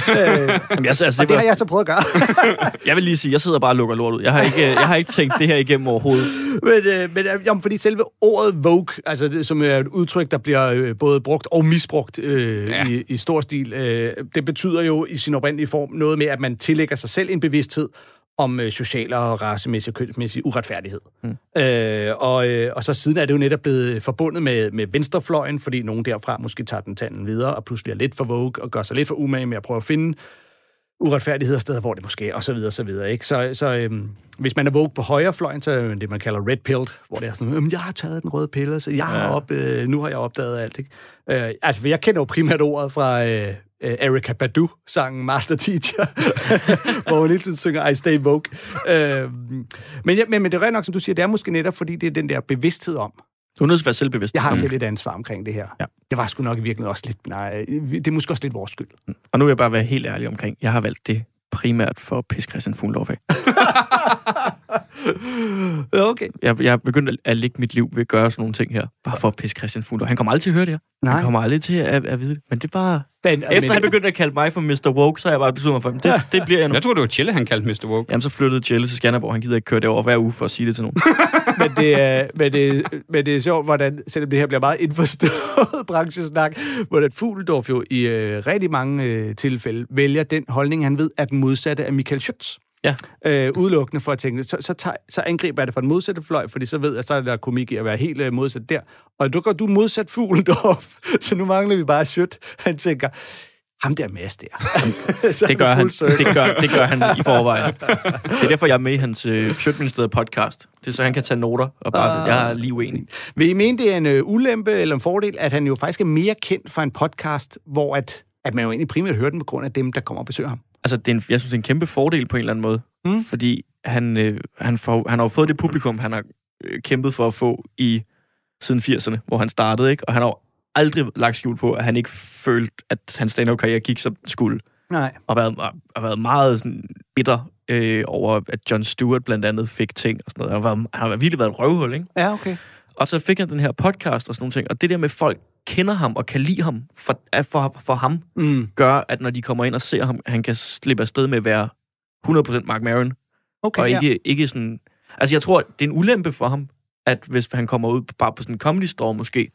Jamen, jeg, altså, Og det har jeg så prøvet at gøre. <laughs> jeg vil lige sige, jeg sidder bare og lukker lort ud. Jeg har ikke, øh, jeg har ikke tænkt det her igennem overhovedet. men, øh, men øh, jamen, fordi selve ordet Vogue, altså det, som er et udtryk, der bliver øh, både brugt og misbrugt øh, ja. i, i stor stil, øh, det betyder jo i sin oprindelige form noget med, at man tillægger sig selv en bevidsthed om øh, social og racemæssig og kønsmæssig uretfærdighed. Mm. Øh, og, øh, og så siden er det jo netop blevet forbundet med, med venstrefløjen, fordi nogen derfra måske tager den tanden videre, og pludselig er lidt for vogue, og gør sig lidt for umage med at prøve at finde uretfærdigheder steder, hvor det måske og så videre, så videre. Ikke? Så, så øhm, hvis man er woke på højrefløjen, så er det det, man kalder red pilled, hvor det er sådan, øhm, jeg har taget den røde pille, så jeg har op, øh, nu har jeg opdaget alt. Ikke? Øh, altså, for jeg kender jo primært ordet fra øh, øh, Erika Badu-sangen Master Teacher, <laughs> hvor hun hele tiden synger I stay woke. Øh, men, ja, men, men det er nok, som du siger, det er måske netop, fordi det er den der bevidsthed om, Du er nødt til at være selvbevidst. jeg har selv et ansvar omkring det her. Ja. Det var sgu nok i virkeligheden også lidt, nej, det er måske også lidt vores skyld. Og nu vil jeg bare være helt ærlig omkring, jeg har valgt det primært for at pisse Christian Fuglendorf af. <laughs> Okay. Jeg, jeg er begyndt at- at lægge mit liv ved at gøre sådan nogle ting her, bare for at pisse Christian Fuglendorf. Han kommer aldrig til at høre det her. Nej. Han kommer aldrig til at, at vide det. Men det er bare... Men, Efter han begyndte at kalde mig for Mr. Woke, så har jeg bare besluttet mig for, det, det bliver jeg nu. Jeg tror, det var Chille, han kaldte Mr. Woke. Jamen, så flyttede Jelle til Skanderborg. Han gider ikke køre derover hver uge for at sige det til nogen. <laughs> men, det er, men, det, men det er sjovt, hvordan, selvom det her bliver meget indforstået <laughs> branchesnak, hvordan Fugledorf jo i øh, rigtig mange øh, tilfælde vælger den holdning, han ved er den modsatte af Michael Schütz. Ja. Øh, udelukkende for at tænke, så, så, tager, så angriber jeg det fra den modsatte fløj, fordi så ved jeg, så er der komik i at være helt øh, modsat der. Og nu går du modsat Fugledorf, <laughs> så nu mangler vi bare Schütz. Han tænker, ham der Mads der. <laughs> Så er Det gør, fuld han, det, gør, det gør han i forvejen. Det er derfor, jeg er med i hans øh, Sjøtministeriet podcast. Det er så, han kan tage noter, og bare, Ah. jeg er lige uenig. Vil I mene, det er en øh, ulempe eller en fordel, at han jo faktisk er mere kendt for en podcast, hvor at, at man jo egentlig primært hører den på grund af dem, der kommer og besøger ham? Altså, det er en, jeg synes, det er en kæmpe fordel på en eller anden måde. Mm. Fordi han, øh, han, får, han har jo fået det publikum, han har øh, kæmpet for at få i siden 80'erne, hvor han startede, ikke? Og han har aldrig lagt skjul på, at han ikke følte, at hans stand-up-karriere gik som skulle. Nej. Og været, har været meget sådan, bitter øh, over, at John Stewart blandt andet fik ting og sådan noget. Han har, været, han har virkelig været et røvhul, ikke? Ja, okay. Og så fik han den her podcast og sådan nogle ting. Og det der med, folk kender ham og kan lide ham for, for, for ham, Mm. gør, at når de kommer ind og ser ham, han kan slippe afsted med at være 100% Mark Maron. Okay, og ja. ikke, ikke sådan... Altså, jeg tror, det er en ulempe for ham, at hvis han kommer ud bare på sådan en comedy store måske,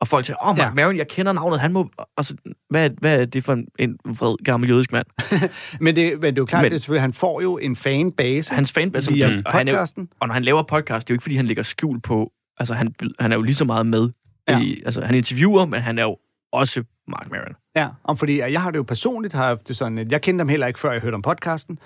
og folk siger, åh, oh, Mark Ja. Maron, jeg kender navnet, han må... Altså, hvad, hvad er det for en, en vred gammel jødisk mand? <laughs> Men det, men det er jo klart, Men- det er han får jo en fanbase Hans fanbase, via og, han er, podcasten. og når han laver podcast, det er jo ikke, fordi han lægger skjul på... Altså, han, han er jo lige så meget med. Ja. I, altså, han interviewer, men han er jo også Mark Maron. Ja, om fordi jeg har det jo personligt, haft det sådan, at jeg kendte ham heller ikke, før jeg hørte om podcasten.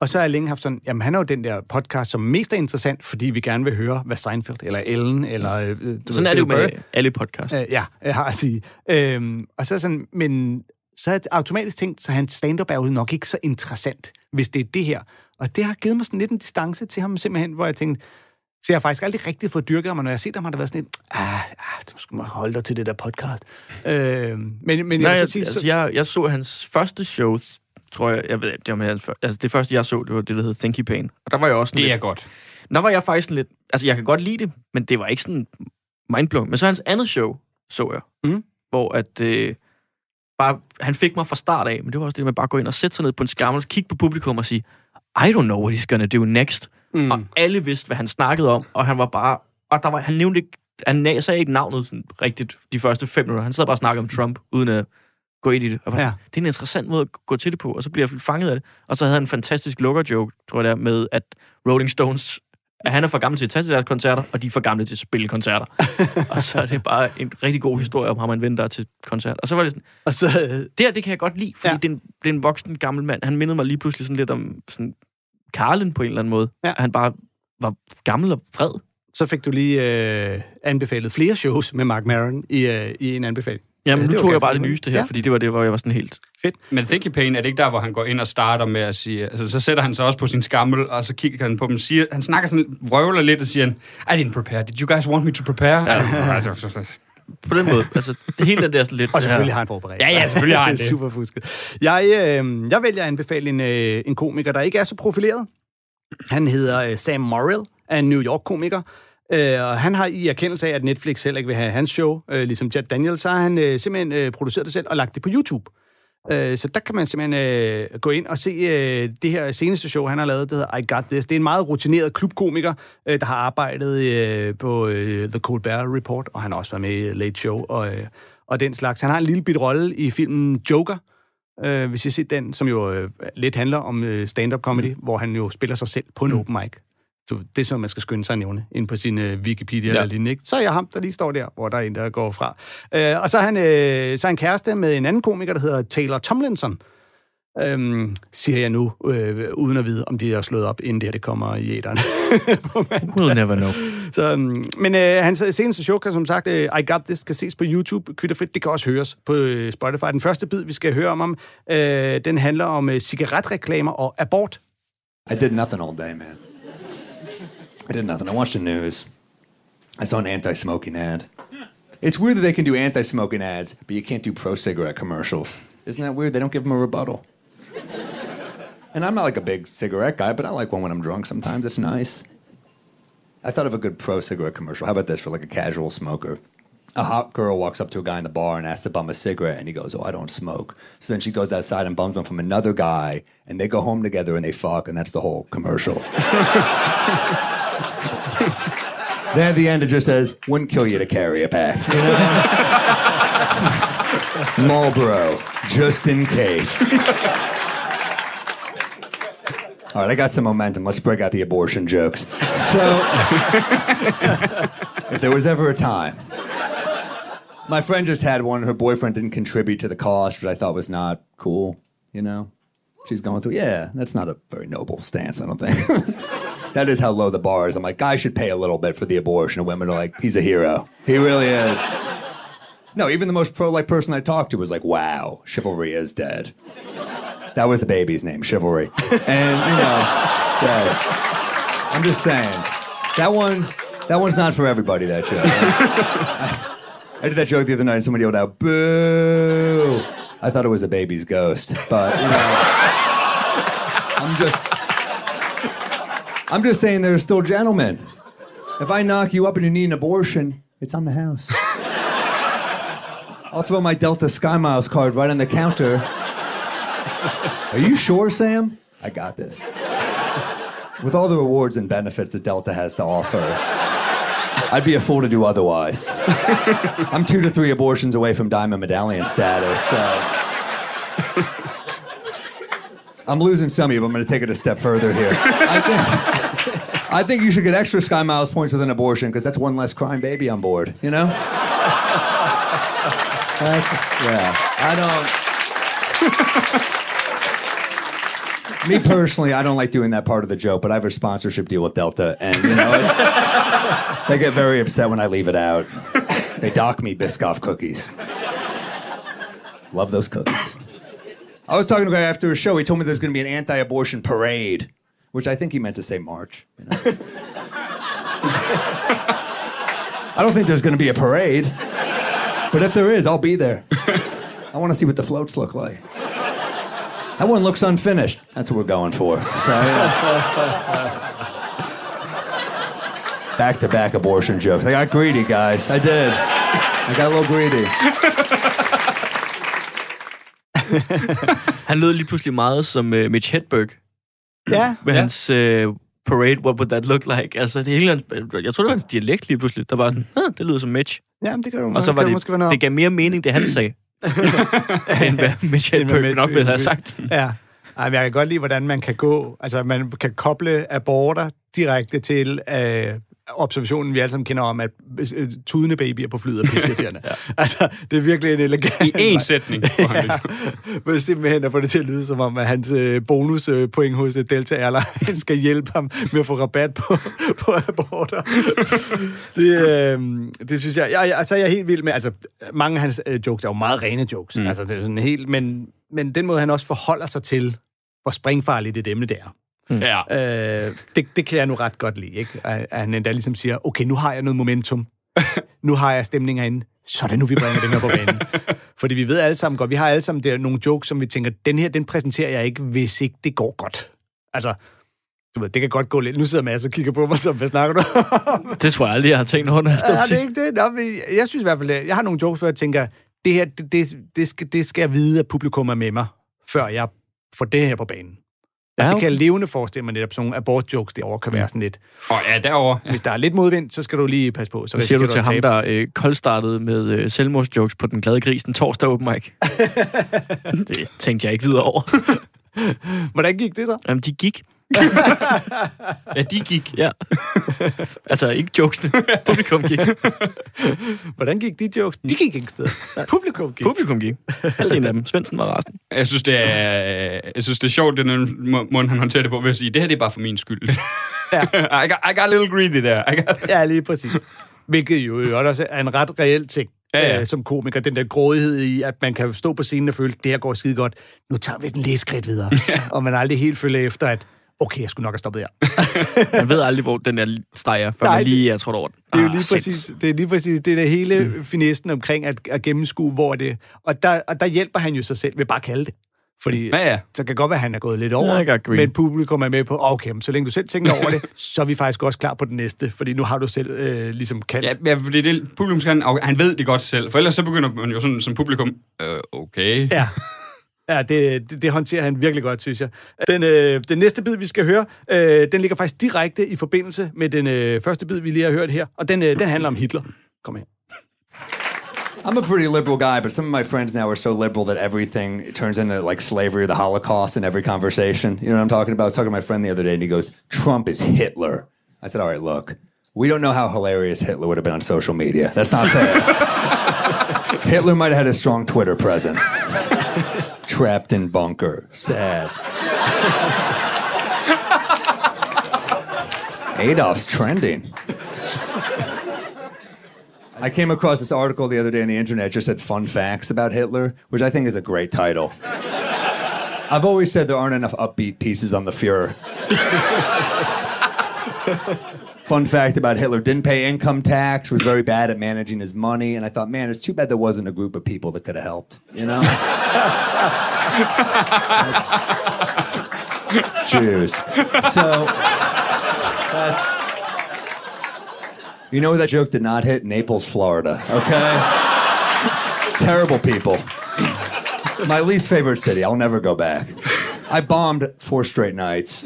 Og så har jeg længe haft sådan, jamen han er jo den der podcast, som mest er interessant, fordi vi gerne vil høre, hvad Seinfeld eller Ellen eller... øh, Du Sådan ved, er det jo med alle podcasts. Øh, ja, jeg har at sige. Øhm, og så sådan, men så har jeg automatisk tænkt, så hans stand-up er jo nok ikke så interessant, hvis det er det her. Og det har givet mig sådan lidt en distance til ham simpelthen, hvor jeg tænkte, så jeg har faktisk aldrig rigtig fået dyrket ham, og når jeg har set ham, har det været sådan lidt, ah, ah du skal må holde dig til det der podcast. Øhm, men, men Nej, jeg jeg, så sige, altså, så, jeg, jeg så hans første show, tror jeg, jeg ved ikke, det var hans før, altså, det første, jeg så, det var det, der hed Thank You Pain. Og der var jeg også Det lidt, er godt. Der var jeg faktisk sådan lidt... Altså, jeg kan godt lide det, men det var ikke sådan mindblowing. Men så hans andet show, så jeg. Mhm. Hvor at... Øh, bare, han fik mig fra start af, men det var også det med bare at gå ind og sætte sig ned på en skærm og kigge på publikum og sige, I don't know what he's gonna do next. Mm. Og alle vidste, hvad han snakkede om, og han var bare... Og der var, han nævnte ikke... Han sagde ikke navnet sådan rigtigt de første fem minutter. Han sad bare og snakkede om Trump, uden at gå ind i det. Og bare, Ja. Det er en interessant måde at gå til det på, og så bliver jeg fanget af det. Og så havde han en fantastisk lukker-joke, tror jeg det er, med at Rolling Stones at han er for gammel til at tage til deres koncerter, og de er for gamle til at spille koncerter. <laughs> og så er det bare en rigtig god historie om ham og en ven, der er til koncert. Og så var det sådan, og så, øh, det her, det kan jeg godt lide, fordi ja. det, er en, det er en voksen gammel mand. Han mindede mig lige pludselig sådan lidt om sådan Karlen på en eller anden måde. Ja. Han bare var gammel og fred. så fik du lige øh, anbefalet flere shows med Mark Maron i, øh, i en anbefaling. Jamen, Ja, det nu tog jeg bare det nyeste her, Ja. fordi det var det, hvor jeg var sådan helt... Men Thinky Pain, er det ikke der, hvor han går ind og starter med at sige... Altså, så sætter han sig også på sin skammel, og så kigger han på dem siger... Han snakker sådan, vrøvler lidt og siger, I didn't prepare. Did you guys want me to prepare? Ja. På den måde, altså, det hele den der sådan lidt... Og selvfølgelig har han forberedt Ja, ja, selvfølgelig har han <laughs> det. det. super fusket. Jeg, øh, jeg vælger at anbefale en, øh, en komiker, der ikke er så profileret. Han hedder øh, Sam Morrill, er en New York-komiker. Øh, og han har i erkendelse af, at Netflix heller ikke vil have hans show, øh, ligesom Chad Daniels, så har han øh, simpelthen øh, produceret det selv og lagt det på YouTube. Øh, så der kan man simpelthen øh, gå ind og se øh, det her seneste show, han har lavet, det hedder I Got This. Det er en meget rutineret klubkomiker, øh, der har arbejdet øh, på øh, The Colbert Report, og han har også været med i Late Show og, øh, og den slags. Han har en lille bit rolle i filmen Joker, øh, hvis I har set den, som jo øh, lidt handler om øh, stand-up comedy, mm. hvor han jo spiller sig selv på en open mic. Så det er sådan, man skal skynde sig at nævne ind på sin øh, Wikipedia ja. eller lignende. Ikke? Så er jeg ham, der lige står der, hvor der er en, der går fra. Øh, og så er, han, øh, så er han kæreste med en anden komiker, der hedder Taylor Tomlinson. Øhm, siger jeg nu, øh, uden at vide, om de er slået op, inden det her det kommer i æderen. <laughs> We'll never know. Så, um, men øh, hans seneste show kan som sagt, øh, I Got This, kan ses på YouTube, kvitterfrit. Det kan også høres på øh, Spotify. Den første bid, vi skal høre om ham, øh, den handler om øh, cigaretreklamer og abort. I did nothing all day, man. I did nothing. I watched the news. I saw an anti-smoking ad. It's weird that they can do anti-smoking ads, but you can't do pro-cigarette commercials. Isn't that weird? They don't give them a rebuttal. And I'm not like a big cigarette guy, but I like one when I'm drunk sometimes. It's nice. I thought of a good pro-cigarette commercial. How about this for like a casual smoker? A hot girl walks up to a guy in the bar and asks to bum a cigarette, and he goes, "Oh, I don't smoke." So then she goes outside and bums one from another guy, and they go home together and they fuck, and that's the whole commercial. <laughs> Then at the end, it just says, wouldn't kill you to carry a. You know? <laughs> Marlboro, just in case. All right, I got some momentum. Let's break out the abortion jokes. So, <laughs> if there was ever a time, my friend just had one. Her boyfriend didn't contribute to the cost, which I thought was not cool. You know, she's going through. Yeah, that's not a very noble stance. I don't think. <laughs> that is how low the bar is. I'm like, guys should pay a little bit for the abortion, and women are like, he's a hero. He really is. No, even the most pro-life person I talked to was like, wow, chivalry is dead. That was the baby's name, Chivalry. And, you know. I'm just saying. That one, that one's not for everybody, that joke. I, I did that joke the other night and somebody yelled out, boo. I thought it was a baby's ghost. But, you know, I'm just, I'm just saying there are still gentlemen. If I knock you up and you need an abortion, it's on the house. I'll throw my Delta Sky Miles card right on the counter. Are you sure, Sam? I got this. With all the rewards and benefits that Delta has to offer, I'd be a fool to do otherwise. I'm two to three abortions away from diamond medallion status. So. I'm losing some of you, but I'm going to take it a step further here. I think, I think you should get extra Sky Miles points with an abortion because that's one less crime baby on board, you know? That's, yeah. I don't. Me personally, I don't like doing that part of the joke, but I have a sponsorship deal with Delta, and you know, it's, they get very upset when I leave it out. They dock me Biscoff cookies. Love those cookies. I was talking to a guy after a show. He told me there's going to be an anti-abortion parade, which I think he meant to say march. You know? <laughs> I don't think there's going to be a parade, but if there is, I'll be there. I want to see what the floats look like. That one looks unfinished. That's what we're going for. So, yeah. Back to back abortion jokes. I got greedy, guys. I did. I got a little greedy. <laughs> <laughs> Han lød lige pludselig meget som uh, Mitch Hedberg Ja, med ja. hans uh, parade, what would that look like? Altså, det hele, hans- jeg tror, det var hans dialekt lige pludselig, der var sådan, det lyder som Mitch. ja men det kan jo Og så var kan måske det, det gav mere mening, det han sagde, <laughs> end hvad Mitch Hedberg nok ville have sagt. Ja. Ej, men jeg kan godt lide, hvordan man kan gå, altså man kan koble aborter direkte til øh, observationen, vi alle sammen kender om, at øh, tudende babyer på flyet er pisseirriterende. <laughs> ja. Altså, det er virkelig en elegant... I én sætning. det. <laughs> ja, men simpelthen at få det til at lyde som om, at hans øh, bonuspoint hos øh, Delta Airlines skal hjælpe ham med at få rabat på, <laughs> på aborter. det, øh, det synes jeg, jeg, jeg, altså, jeg er helt vild med, altså mange af hans øh, jokes er jo meget rene jokes, mm. altså det er sådan helt, men, men den måde, han også forholder sig til, hvor springfarligt et emne det er. Ja. Øh, det, det kan jeg nu ret godt lide, ikke? At, at han endda ligesom siger, okay, nu har jeg noget momentum. <laughs> Nu har jeg stemning herinde. Så er det nu, vi bringer det her på banen. <laughs> Fordi vi ved alle sammen godt, vi har alle sammen der nogle jokes, som vi tænker, den her, den præsenterer jeg ikke, hvis ikke det går godt. Altså, du ved, det kan godt gå lidt. Nu sidder Mads og kigger på mig, som, hvad snakker du? <laughs> Det tror jeg aldrig, jeg har tænkt over, når jeg står Er og det ikke det? Nå, men jeg synes i hvert fald, jeg har nogle jokes, hvor jeg tænker, det her, det, det, det, skal, det skal jeg vide, at publikum er med mig, før jeg får det her på banen. Ja, Det kan jeg levende forestille mig netop sådan nogle abort-jokes derovre kan være sådan lidt. Og ja, derovre. Ja. Hvis der er lidt modvind, så skal du lige passe på. Så siger du til ham, tabe. der øh, koldstartede med øh, selvmordsjokes på Den Glade Gris den torsdag open mic. <laughs> det tænkte jeg ikke videre over. <laughs> Hvordan gik det så? Jamen, de gik. <laughs> ja, de gik. Ja. <laughs> altså, ikke jokesene. Publikum gik. <laughs> Hvordan gik de jokes? De gik ikke sted. Publikum gik. Publikum gik. Halvdelen af dem. Svendsen var resten. Jeg synes, det er, jeg synes, det er sjovt, den må- måde, han håndterer det på, ved at sige, det her det er bare for min skyld. Ja. I, got, I got a little greedy there. I got... Ja, lige præcis. Hvilket jo også er en ret reel ting. Ja, ja. øh, som komiker, den der grådighed i, at man kan stå på scenen og føle, det her går skide godt, nu tager vi den lige skridt videre. Ja. Og man aldrig helt føler efter, at okay, jeg skulle nok have stoppet her. <laughs> Man ved aldrig, hvor den der steg er, før Nej, man lige er trådt over den. Det er jo Ah, lige præcis, det er lige præcis det der hele mm. finessen omkring at, at gennemskue, hvor det og der, og der hjælper han jo sig selv ved bare at kalde det. Fordi Ja, ja. så kan det godt være, at han er gået lidt over, green. men publikum er med på, okay, men så længe du selv tænker over det, så er vi faktisk også klar på den næste, fordi nu har du selv øh, ligesom kaldt. Ja, ja, fordi det, publikum skal, han, han ved det godt selv, for ellers så begynder man jo sådan som publikum, øh, okay. ja. Ja, det, det, det håndterer han virkelig godt, synes jeg. Den, øh, den næste bid, vi skal høre, øh, den ligger faktisk direkte i forbindelse med den øh, første bid, vi lige har hørt her, og den, øh, den handler om Hitler. Kom her. I'm a pretty liberal guy, but some of my friends now are so liberal that everything turns into like slavery or the Holocaust in every conversation. You know what I'm talking about? I was talking to my friend the other day, and he goes, Trump is Hitler. I said, All right, look, we don't know how hilarious Hitler would have been on social media. That's not fair. <laughs> Hitler might have had a strong Twitter presence. <laughs> Trapped in bunker. Sad. Adolf's trending. I came across this article the other day on the internet just said fun facts about Hitler, which I think is a great title. I've always said there aren't enough upbeat pieces on the Fuhrer. <laughs> Fun fact about Hitler didn't pay income tax, was very bad at managing his money, and I thought, man, it's too bad there wasn't a group of people that could have helped, you know? Jews. So that's you know that joke did not hit? Naples, Florida. Okay? Terrible people. My least favorite city. I'll never go back. I bombed four straight nights.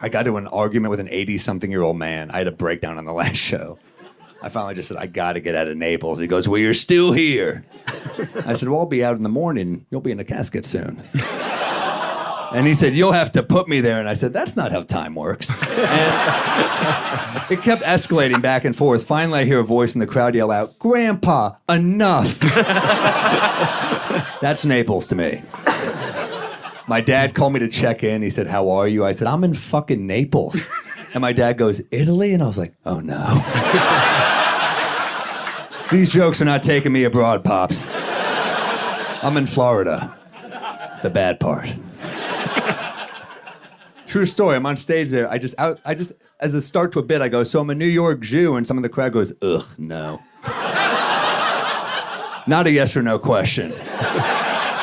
I got into an argument with an 80 something year old man. I had a breakdown on the last show. I finally just said, I got to get out of Naples. He goes, Well, you're still here. I said, Well, I'll be out in the morning. You'll be in a casket soon. And he said, You'll have to put me there. And I said, That's not how time works. And it kept escalating back and forth. Finally, I hear a voice in the crowd yell out, Grandpa, enough. That's Naples to me. My dad called me to check in. He said, How are you? I said, I'm in fucking Naples. And my dad goes, Italy? And I was like, Oh no. <laughs> These jokes are not taking me abroad, Pops. I'm in Florida. The bad part. <laughs> True story. I'm on stage there. I just out. I just as a start to a bit, I go. So I'm a New York Jew, and some of the crowd goes, "Ugh, no." <laughs> Not a yes or no question.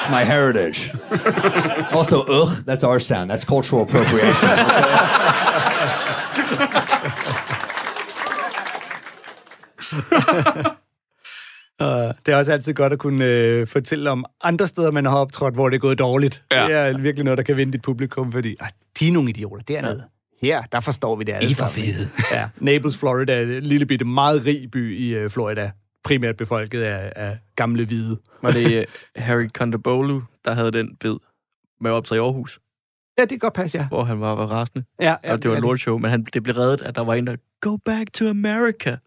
It's my heritage. also, ugh, that's our sound. That's cultural appropriation. Og <laughs> det er også altid godt at kunne øh, fortælle om andre steder, man har optrådt, hvor det er gået dårligt. Ja. Det er virkelig noget, der kan vinde dit publikum, fordi ah, de er nogle idioter dernede. Her, der forstår vi det alle I er for fede. Ja, Naples, Florida er en lille bitte, meget rig by i øh, Florida. Primært befolket af, af gamle hvide. Var det <laughs> øh, Harry Kondabolu, der havde den bid med optræde i Aarhus, Ja, det kan godt passe, ja. hvor han var, var rasende. ja, Ja, og det var et lortshow, men han, det blev reddet, at der var en, der Go back to America.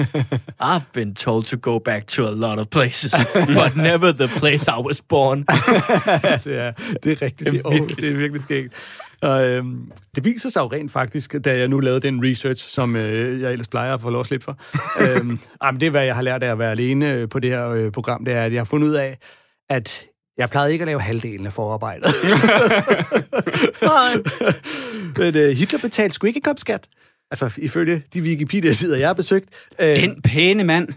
<laughs> I've been told to go back to a lot of places, but never the place I was born. <laughs> ja, det er, det er rigtigt. Det er, det er virkelig skægt. Og, øhm, det viser sig jo rent faktisk, da jeg nu lavede den research, som øh, jeg ellers plejer at få lov at slippe for. <laughs> øhm, men det er, hvad jeg har lært af at være alene øh, på det her øh, program, det er, at jeg har fundet ud af, at jeg plejede ikke at lave halvdelen af forarbejdet. <laughs> <laughs> men øh, Hitler betalte sgu ikke komskat. Altså, ifølge de Wikipedia-sider, jeg har besøgt. Øh, Den pæne mand.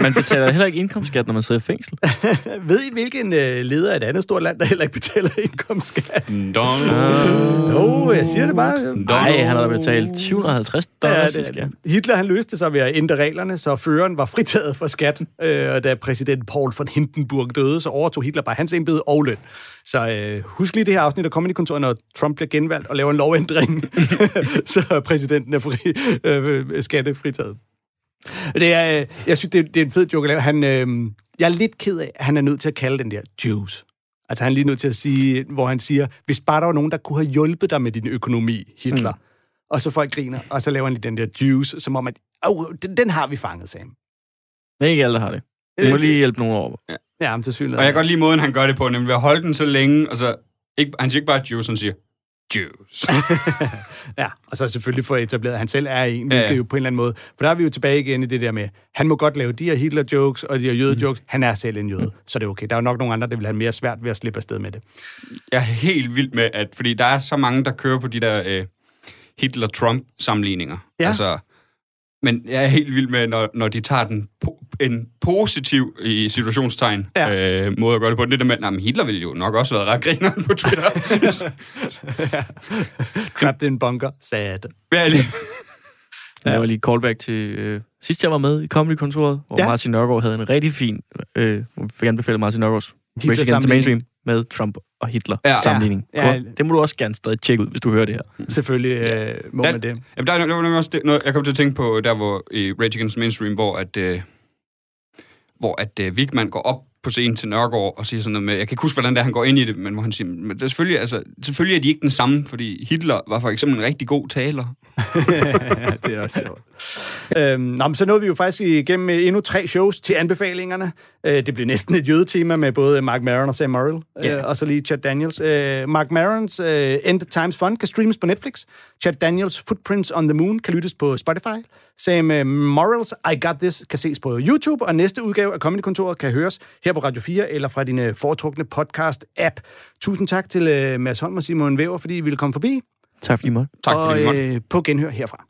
Man betaler heller ikke indkomstskat, når man sidder i fængsel. <laughs> ved I, hvilken øh, leder af et andet stort land, der heller ikke betaler indkomstskat? <laughs> Donald. Jo, jeg siger det bare. Nej, han har da betalt 750 Ja, dollars det i er skat. Hitler han løste sig ved at ændre reglerne, så føreren var fritaget for skatten. Øh, og da præsident Paul von Hindenburg døde, så overtog Hitler bare hans embede og løn. Så øh, husk lige det her afsnit af Comedy-kontoret, når Trump bliver genvalgt og laver en lovændring, <laughs> <laughs> så præsidenten er fri, øh, skattefritaget. Det er, øh, jeg synes, det er, det er en fed joke at lave. Han, øh, jeg er lidt ked af, at han er nødt til at kalde den der Jews. Altså han er lige nødt til at sige, hvor han siger, hvis bare der var nogen, der kunne have hjulpet dig med din økonomi, Hitler. Mm. Og så folk griner, og så laver han lige den der Jews, som om, at oh, den, den har vi fanget, Sam. Det er ikke alle, der har det. Du må lige hjælpe nogen over. Ja, men til synligheden. Og jeg kan godt lide måden, han gør det på, nemlig ved at holde den så længe, og så... Ikke, han siger ikke bare juice, han siger juice. <laughs> Ja, og så selvfølgelig få etableret, at han selv er en, Ja, hvilket ja. jo på en eller anden måde... For der er vi jo tilbage igen i det der med, han må godt lave de her Hitler-jokes og de her jøde-jokes. Han er selv en jøde, så det er okay. Der er jo nok nogle andre, der vil have mere svært ved at slippe afsted med det. Jeg er helt vild med, at... Fordi der er så mange, der kører på de der øh, Hitler-Trump-sammenligninger. Ja. Altså, men jeg er helt vild med, når, når de tager den en positiv i situationstegn Ja. øh, måde at gøre det på. Det der med, at Hitler ville jo nok også have været ret grineren på Twitter. <laughs> Trapped in bunker, sad. ja, lige. Ja. Jeg var lige callback til øh, sidst jeg var med i Comedy-kontoret, hvor Ja. ja. Martin Nørgaard havde en rigtig fin, øh, hvor vi fik anbefalet Martin Nørgaards Race Against. Mainstream. med Trump og Hitler Ja. ja. sammenligning. Ja. Ja. Ja. Det må du også gerne stadig tjekke ud, hvis du hører det her. Selvfølgelig øh, må Ja. man det. Jamen, der, er- der var også det, noget, jeg kom til at tænke på, der hvor i Rage Against Mainstream, hvor at, øh, hvor at øh, Vigman går op på scenen til Nørgaard og siger sådan noget med, jeg kan ikke huske, hvordan det er, han går ind i det, men hvor han siger, men det er selvfølgelig, altså, selvfølgelig er de ikke den samme, fordi Hitler var for eksempel en rigtig god taler. <laughs> det er også sjovt. øhm, nå, men så nåede vi jo faktisk igennem endnu tre shows til anbefalingerne. Øh, det blev næsten et jødetema med både Mark Maron og Sam Morrill, Ja. øh, og så lige Chad Daniels. Øh, Mark Marons øh, End Times Fun kan streames på Netflix. Chad Daniels Footprints on the Moon kan lyttes på Spotify. Sam Morrills I Got This kan ses på YouTube, og næste udgave af Comedy-kontoret kan høres her på Radio 4 eller fra din øh, foretrukne podcast-app. Tusind tak til øh, Mads Holm og Simon Væver, fordi I ville komme forbi. Tak fordi I måtte. Tak for og det, måtte. øh, på genhør herfra.